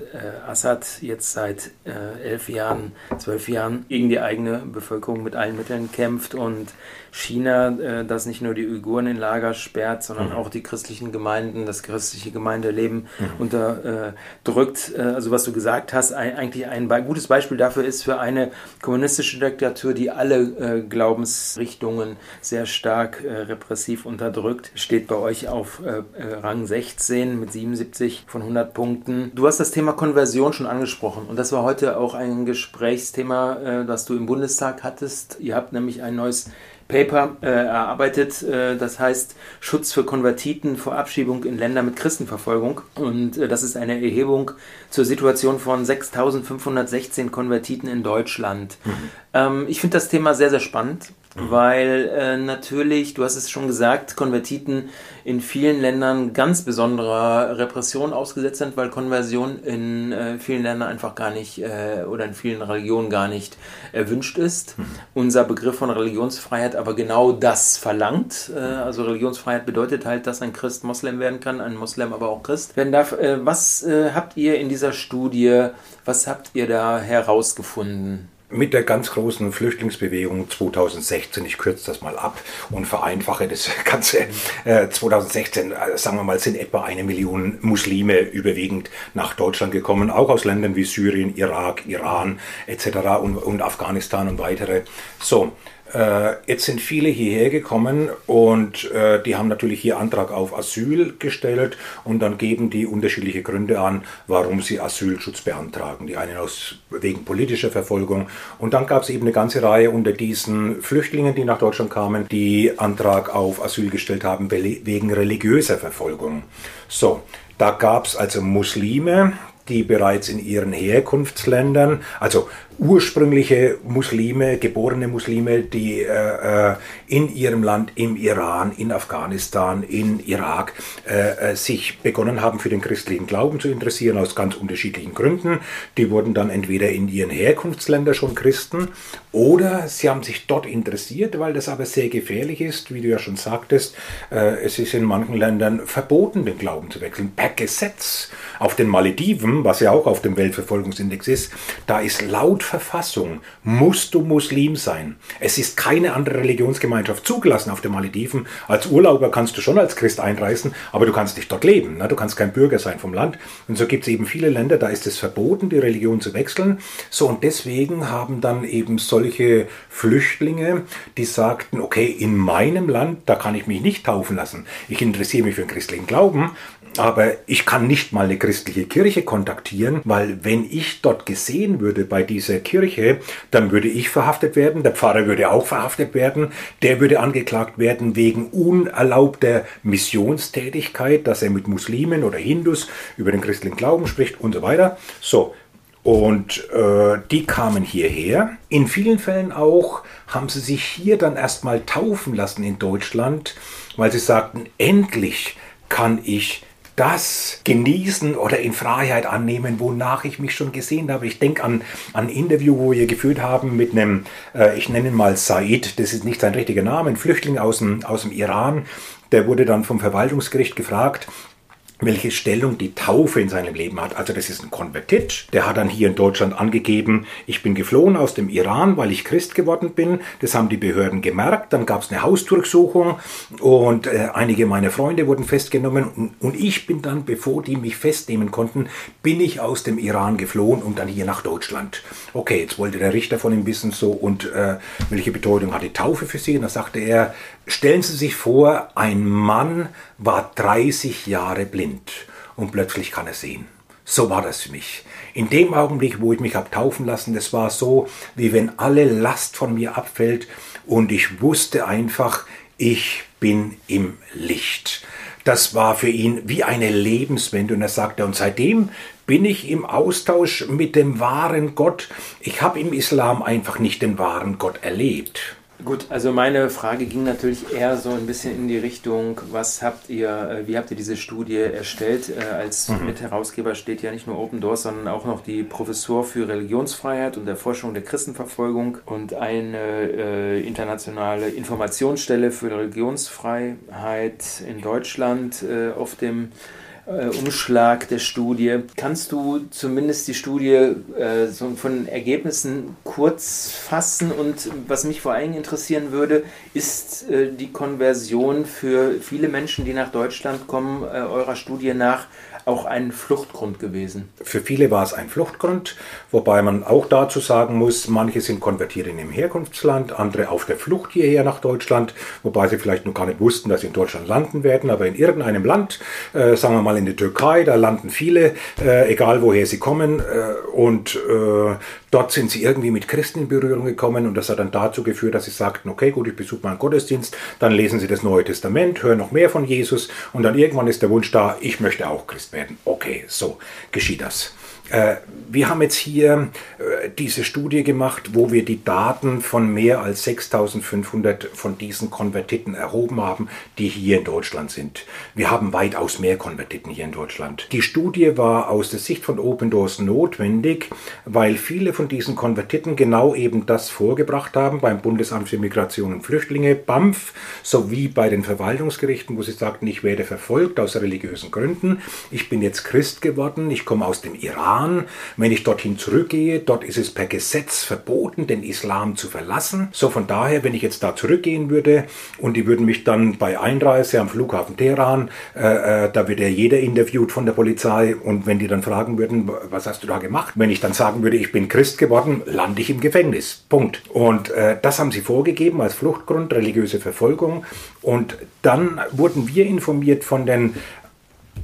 Assad jetzt seit elf Jahren, zwölf Jahren gegen die eigene Bevölkerung mit allen Mitteln kämpft und China, äh, das nicht nur die Uiguren in Lager sperrt, sondern mhm. auch die christlichen Gemeinden, das christliche Gemeindeleben mhm. unterdrückt. Äh, also was du gesagt hast, ein, eigentlich ein gutes Beispiel dafür ist für eine kommunistische Diktatur, die alle äh, Glaubensrichtungen sehr stark äh, repressiv unterdrückt, steht bei euch auf äh, äh, Rang 16 mit 77 von 100 Punkten. Du hast das Thema Konversion schon angesprochen und das war heute auch ein Gesprächsthema, das du im Bundestag hattest. Ihr habt nämlich ein neues Paper äh, erarbeitet, äh, das heißt Schutz für Konvertiten vor Abschiebung in Länder mit Christenverfolgung. Und äh, das ist eine Erhebung zur Situation von 6.516 Konvertiten in Deutschland. Mhm. Ähm, ich finde das Thema sehr, sehr spannend. Mhm. Weil äh, natürlich, du hast es schon gesagt, Konvertiten in vielen Ländern ganz besonderer Repression ausgesetzt sind, weil Konversion in äh, vielen Ländern einfach gar nicht äh, oder in vielen Religionen gar nicht erwünscht ist. Mhm. Unser Begriff von Religionsfreiheit aber genau das verlangt. Äh, also Religionsfreiheit bedeutet halt, dass ein Christ Moslem werden kann, ein Moslem aber auch Christ werden darf. Äh, was äh, habt ihr in dieser Studie, was habt ihr da herausgefunden? Mit der ganz großen Flüchtlingsbewegung 2016, ich kürze das mal ab und vereinfache das [laughs] Ganze, äh, 2016, äh, sagen wir mal, sind etwa eine Million Muslime überwiegend nach Deutschland gekommen, auch aus Ländern wie Syrien, Irak, Iran etc. und, und Afghanistan und weitere. So, jetzt sind viele hierher gekommen und äh, die haben natürlich hier Antrag auf Asyl gestellt und dann geben die unterschiedliche Gründe an, warum sie Asylschutz beantragen. Die einen aus wegen politischer Verfolgung und dann gab es eben eine ganze Reihe unter diesen Flüchtlingen, die nach Deutschland kamen, die Antrag auf Asyl gestellt haben wegen religiöser Verfolgung. So, da gab es also Muslime, die bereits in ihren Herkunftsländern, also ursprüngliche Muslime, geborene Muslime, die äh, äh, in ihrem Land, im Iran, in Afghanistan, in Irak, äh, äh, sich begonnen haben, für den christlichen Glauben zu interessieren, aus ganz unterschiedlichen Gründen. Die wurden dann entweder in ihren Herkunftsländern schon Christen oder sie haben sich dort interessiert, weil das aber sehr gefährlich ist, wie du ja schon sagtest. Äh, es ist in manchen Ländern verboten, den Glauben zu wechseln, per Gesetz. Auf den Malediven, was ja auch auf dem Weltverfolgungsindex ist, da ist laut Verfassung musst du Muslim sein. Es ist keine andere Religionsgemeinschaft zugelassen auf den Malediven. Als Urlauber kannst du schon als Christ einreisen, aber du kannst nicht dort leben. Ne? Du kannst kein Bürger sein vom Land. Und so gibt es eben viele Länder, da ist es verboten, die Religion zu wechseln. So und deswegen haben dann eben solche Flüchtlinge, die sagten, okay, in meinem Land, da kann ich mich nicht taufen lassen. Ich interessiere mich für den christlichen Glauben, aber ich kann nicht mal eine christliche Kirche kontaktieren, weil wenn ich dort gesehen würde bei dieser Kirche, dann würde ich verhaftet werden, der Pfarrer würde auch verhaftet werden, der würde angeklagt werden wegen unerlaubter Missionstätigkeit, dass er mit Muslimen oder Hindus über den christlichen Glauben spricht und so weiter. So, und äh, die kamen hierher. In vielen Fällen auch haben sie sich hier dann erstmal taufen lassen in Deutschland, weil sie sagten, endlich kann ich das genießen oder in Freiheit annehmen, wonach ich mich schon gesehen habe. Ich denke an, ein Interview, wo wir geführt haben mit einem, äh, ich nenne ihn mal Said, das ist nicht sein richtiger Name, ein Flüchtling aus dem, aus dem Iran. Der wurde dann vom Verwaltungsgericht gefragt, welche Stellung die Taufe in seinem Leben hat. Also das ist ein Konvertit, der hat dann hier in Deutschland angegeben, ich bin geflohen aus dem Iran, weil ich Christ geworden bin. Das haben die Behörden gemerkt. Dann gab es eine Hausdurchsuchung und äh, einige meiner Freunde wurden festgenommen. Und, und, ich bin dann, bevor die mich festnehmen konnten, bin ich aus dem Iran geflohen und dann hier nach Deutschland. Okay, jetzt wollte der Richter von ihm wissen so und äh, welche Bedeutung hat die Taufe für sie. Und da sagte er, Stellen Sie sich vor, ein Mann war 30 Jahre blind und plötzlich kann er sehen. So war das für mich. In dem Augenblick, wo ich mich habe taufen lassen, das war so, wie wenn alle Last von mir abfällt und ich wusste einfach, ich bin im Licht. Das war für ihn wie eine Lebenswende und er sagte, und seitdem bin ich im Austausch mit dem wahren Gott. Ich habe im Islam einfach nicht den wahren Gott erlebt. Gut, also meine Frage ging natürlich eher so ein bisschen in die Richtung, was habt ihr, äh, wie habt ihr diese Studie erstellt? Äh, als mhm. Mitherausgeber steht ja nicht nur Open Doors, sondern auch noch die Professur für Religionsfreiheit und Erforschung der Christenverfolgung und eine äh, internationale Informationsstelle für Religionsfreiheit in Deutschland äh, auf dem äh, Umschlag der Studie. Kannst du zumindest die Studie äh, so von Ergebnissen kurz fassen? Und was mich vor allem interessieren würde, ist äh, die Konversion für viele Menschen, die nach Deutschland kommen, äh, eurer Studie nach auch ein Fluchtgrund gewesen? Für viele war es ein Fluchtgrund, wobei man auch dazu sagen muss, manche sind konvertiert in im Herkunftsland, andere auf der Flucht hierher nach Deutschland, wobei sie vielleicht noch gar nicht wussten, dass sie in Deutschland landen werden, aber in irgendeinem Land, äh, sagen wir mal in der Türkei, da landen viele, äh, egal woher sie kommen, äh, und äh, dort sind sie irgendwie mit Christen in Berührung gekommen und das hat dann dazu geführt, dass sie sagten, okay, gut, ich besuche mal einen Gottesdienst, dann lesen sie das Neue Testament, hören noch mehr von Jesus und dann irgendwann ist der Wunsch da, ich möchte auch Christ werden. Okay, so geschieht das. Äh, wir haben jetzt hier äh, diese Studie gemacht, wo wir die Daten von mehr als 6500 von diesen Konvertiten erhoben haben, die hier in Deutschland sind. Wir haben weitaus mehr Konvertiten hier in Deutschland. Die Studie war aus der Sicht von Open Doors notwendig, weil viele von diesen Konvertiten genau eben das vorgebracht haben beim Bundesamt für Migration und Flüchtlinge, BAMF, sowie bei den Verwaltungsgerichten, wo sie sagten, ich werde verfolgt aus religiösen Gründen, ich bin jetzt Christ geworden, ich komme aus dem Iran, Iran. Wenn ich dorthin zurückgehe, dort ist es per Gesetz verboten, den Islam zu verlassen. So von daher, wenn ich jetzt da zurückgehen würde und die würden mich dann bei Einreise am Flughafen Teheran, äh, äh, da wird ja jeder interviewt von der Polizei und wenn die dann fragen würden, was hast du da gemacht? Wenn ich dann sagen würde, ich bin Christ geworden, lande ich im Gefängnis. Punkt. Und äh, das haben sie vorgegeben als Fluchtgrund, religiöse Verfolgung. Und dann wurden wir informiert von den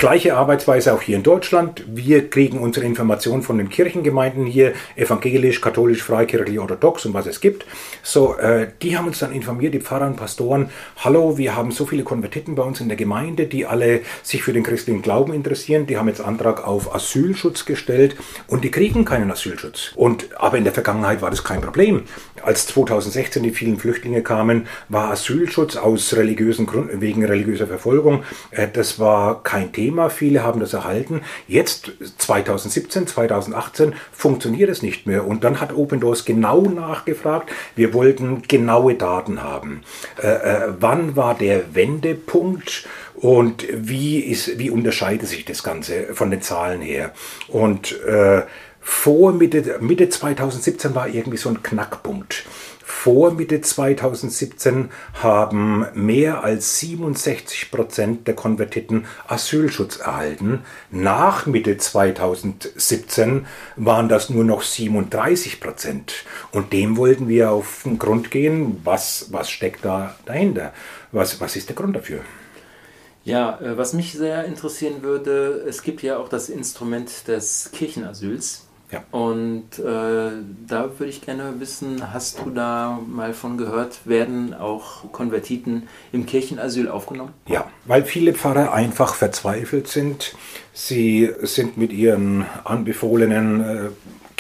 Gleiche Arbeitsweise auch hier in Deutschland. Wir kriegen unsere Informationen von den Kirchengemeinden hier, evangelisch, katholisch, freikirchlich, orthodox und was es gibt. So, äh, die haben uns dann informiert, die Pfarrer und Pastoren, hallo, wir haben so viele Konvertiten bei uns in der Gemeinde, die alle sich für den christlichen Glauben interessieren. Die haben jetzt Antrag auf Asylschutz gestellt und die kriegen keinen Asylschutz. Und, aber in der Vergangenheit war das kein Problem. Als 2016 die vielen Flüchtlinge kamen, war Asylschutz aus religiösen Gründen, wegen religiöser Verfolgung, äh, das war kein Thema. Viele haben das erhalten. Jetzt, 2017, 2018, funktioniert es nicht mehr. Und dann hat Open Doors genau nachgefragt. Wir wollten genaue Daten haben. Äh, äh, wann war der Wendepunkt? Und wie, ist, wie unterscheidet sich das Ganze von den Zahlen her? Und äh, vor Mitte, Mitte 2017 war irgendwie so ein Knackpunkt. Vor Mitte 2017 haben mehr als 67 Prozent der Konvertiten Asylschutz erhalten. Nach Mitte 2017 waren das nur noch 37 Prozent. Und dem wollten wir auf den Grund gehen. Was, was steckt da dahinter? Was, was ist der Grund dafür? Ja, äh, was mich sehr interessieren würde, es gibt ja auch das Instrument des Kirchenasyls. Ja. Und äh, da würde ich gerne wissen, hast du da mal von gehört, werden auch Konvertiten im Kirchenasyl aufgenommen? Ja, weil viele Pfarrer einfach verzweifelt sind. Sie sind mit ihren anbefohlenen äh,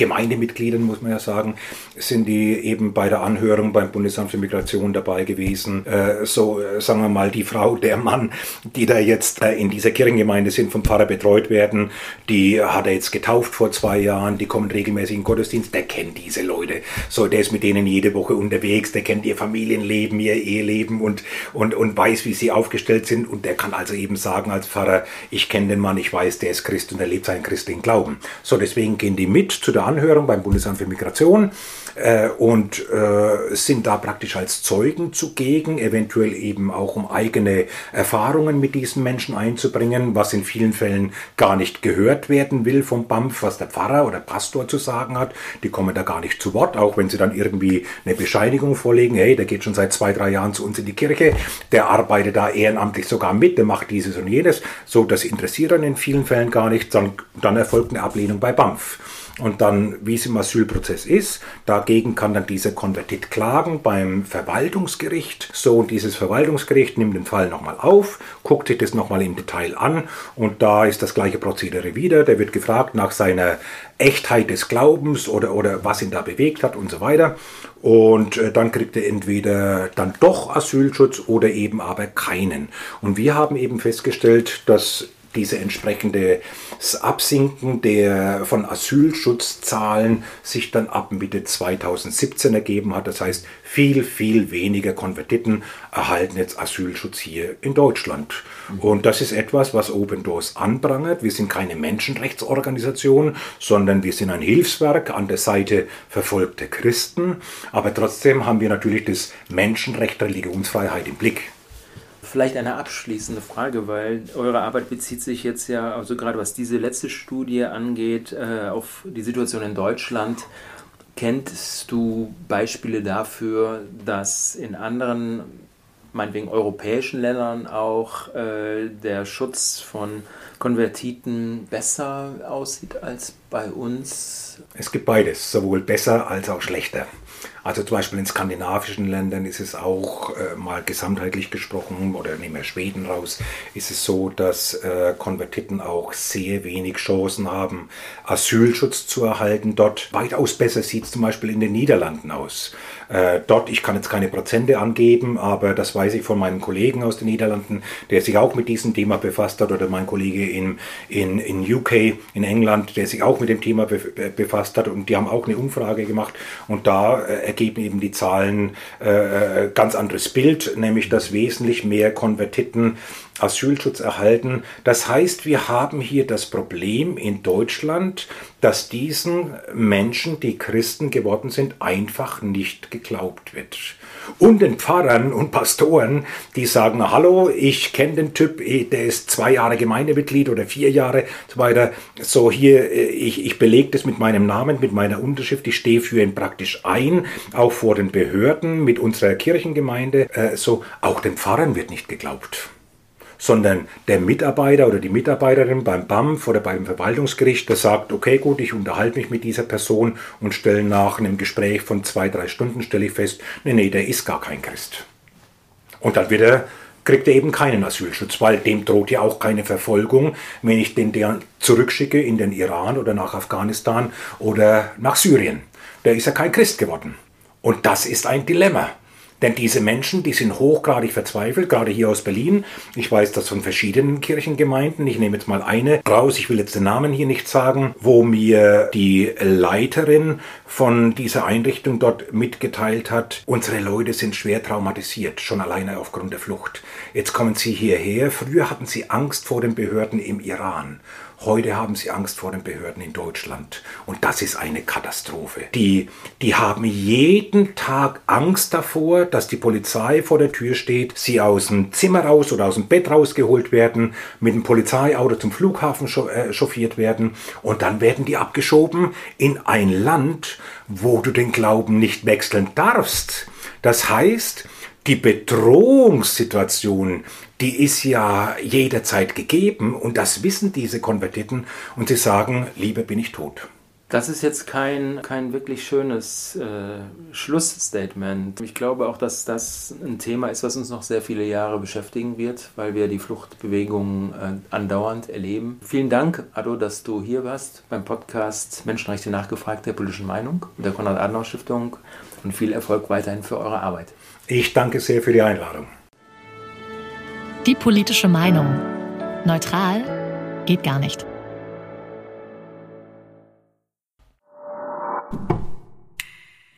Gemeindemitgliedern, muss man ja sagen, sind die eben bei der Anhörung beim Bundesamt für Migration dabei gewesen. Äh, so, äh, sagen wir mal, die Frau, der Mann, die da jetzt äh, in dieser Kirchengemeinde sind, vom Pfarrer betreut werden, die hat er jetzt getauft vor zwei Jahren, die kommen regelmäßig in den Gottesdienst, der kennt diese Leute. So, der ist mit denen jede Woche unterwegs, der kennt ihr Familienleben, ihr Eheleben und, und, und weiß, wie sie aufgestellt sind und der kann also eben sagen als Pfarrer, ich kenne den Mann, ich weiß, der ist Christ und er lebt seinen christlichen Glauben. So, deswegen gehen die mit zu der Anhörung beim Bundesamt für Migration äh, und äh, sind da praktisch als Zeugen zugegen, eventuell eben auch um eigene Erfahrungen mit diesen Menschen einzubringen, was in vielen Fällen gar nicht gehört werden will vom BAMF, was der Pfarrer oder Pastor zu sagen hat. Die kommen da gar nicht zu Wort, auch wenn sie dann irgendwie eine Bescheinigung vorlegen, hey, der geht schon seit zwei, drei Jahren zu uns in die Kirche, der arbeitet da ehrenamtlich sogar mit, der macht dieses und jenes. So, das interessiert dann in vielen Fällen gar nicht, dann, dann erfolgt eine Ablehnung bei BAMF. Und dann, wie es im Asylprozess ist, dagegen kann dann dieser Konvertit klagen beim Verwaltungsgericht. So, und dieses Verwaltungsgericht nimmt den Fall nochmal auf, guckt sich das nochmal im Detail an und da ist das gleiche Prozedere wieder. Der wird gefragt nach seiner Echtheit des Glaubens oder, oder was ihn da bewegt hat und so weiter. Und äh, dann kriegt er entweder dann doch Asylschutz oder eben aber keinen. Und wir haben eben festgestellt, dass diese entsprechende Absinken der von Asylschutzzahlen sich dann ab Mitte 2017 ergeben hat. Das heißt, viel, viel weniger Konvertiten erhalten jetzt Asylschutz hier in Deutschland. Und das ist etwas, was Open Doors anprangert. Wir sind keine Menschenrechtsorganisation, sondern wir sind ein Hilfswerk an der Seite verfolgter Christen. Aber trotzdem haben wir natürlich das Menschenrecht Religionsfreiheit im Blick vielleicht eine abschließende Frage, weil eure Arbeit bezieht sich jetzt ja, also gerade was diese letzte Studie angeht, äh, auf die Situation in Deutschland. Kennst du Beispiele dafür, dass in anderen, meinetwegen europäischen Ländern auch äh, der Schutz von Konvertiten besser aussieht als bei uns? Es gibt beides, sowohl besser als auch schlechter. Also zum Beispiel in skandinavischen Ländern ist es auch äh, mal gesamtheitlich gesprochen, oder nehmen wir Schweden raus, ist es so, dass äh, Konvertiten auch sehr wenig Chancen haben, Asylschutz zu erhalten. Dort weitaus besser sieht es zum Beispiel in den Niederlanden aus. Äh, dort, ich kann jetzt keine Prozente angeben, aber das weiß ich von meinen Kollegen aus den Niederlanden, der sich auch mit diesem Thema befasst hat, oder mein Kollege in, in, in UK, in England, der sich auch mit dem Thema befasst hat und die haben auch eine Umfrage gemacht und da äh, ergeben eben die Zahlen äh, äh, ganz anderes Bild, nämlich dass wesentlich mehr Konvertiten Asylschutz erhalten. Das heißt, wir haben hier das Problem in Deutschland, dass diesen Menschen, die Christen geworden sind, einfach nicht geglaubt wird. Und den Pfarrern und Pastoren, die sagen, hallo, ich kenne den Typ, eh, der ist zwei Jahre Gemeindemitglied oder vier Jahre, so weiter. So hier, äh, ich, ich belege das mit meinem Namen, mit meiner Unterschrift, ich stehe für ihn praktisch ein, auch vor den Behörden, mit unserer Kirchengemeinde. Äh, so, auch den Pfarrern wird nicht geglaubt. Sondern der Mitarbeiter oder die Mitarbeiterin beim BAMF oder beim Verwaltungsgericht, der sagt, okay, gut, ich unterhalte mich mit dieser Person und stelle nach einem Gespräch von zwei, drei Stunden, stelle ich fest, nee, nee, der ist gar kein Christ. Und dann wird er kriegt er eben keinen Asylschutz, weil dem droht ja auch keine Verfolgung, wenn ich den zurückschicke in den Iran oder nach Afghanistan oder nach Syrien. Der ist ja kein Christ geworden. Und das ist ein Dilemma. Denn diese Menschen, die sind hochgradig verzweifelt, gerade hier aus Berlin. Ich weiß das von verschiedenen Kirchengemeinden. Ich nehme jetzt mal eine raus. Ich will jetzt den Namen hier nicht sagen, wo mir die Leiterin von dieser Einrichtung dort mitgeteilt hat, unsere Leute sind schwer traumatisiert, schon alleine aufgrund der Flucht. Jetzt kommen sie hierher. Früher hatten sie Angst vor den Behörden im Iran. Heute haben sie Angst vor den Behörden in Deutschland. Und das ist eine Katastrophe. Die, die haben jeden Tag Angst davor, dass die Polizei vor der Tür steht, sie aus dem Zimmer raus oder aus dem Bett rausgeholt werden, mit dem Polizeiauto zum Flughafen äh, chauffiert werden und dann werden die abgeschoben in ein Land, wo du den Glauben nicht wechseln darfst. Das heißt, die Bedrohungssituation, die ist ja jederzeit gegeben und das wissen diese Konvertiten und sie sagen, Liebe bin ich tot. Das ist jetzt kein, kein wirklich schönes äh, Schlussstatement. Ich glaube auch, dass das ein Thema ist, was uns noch sehr viele Jahre beschäftigen wird, weil wir die Fluchtbewegungen äh, andauernd erleben. Vielen Dank, Ado, dass du hier warst beim Podcast Menschenrechte nachgefragt der politischen Meinung der Konrad-Adenauer-Stiftung und viel Erfolg weiterhin für eure Arbeit. Ich danke sehr für die Einladung. Die politische Meinung. Neutral geht gar nicht.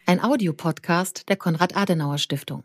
Ein Audiopodcast der Konrad-Adenauer-Stiftung.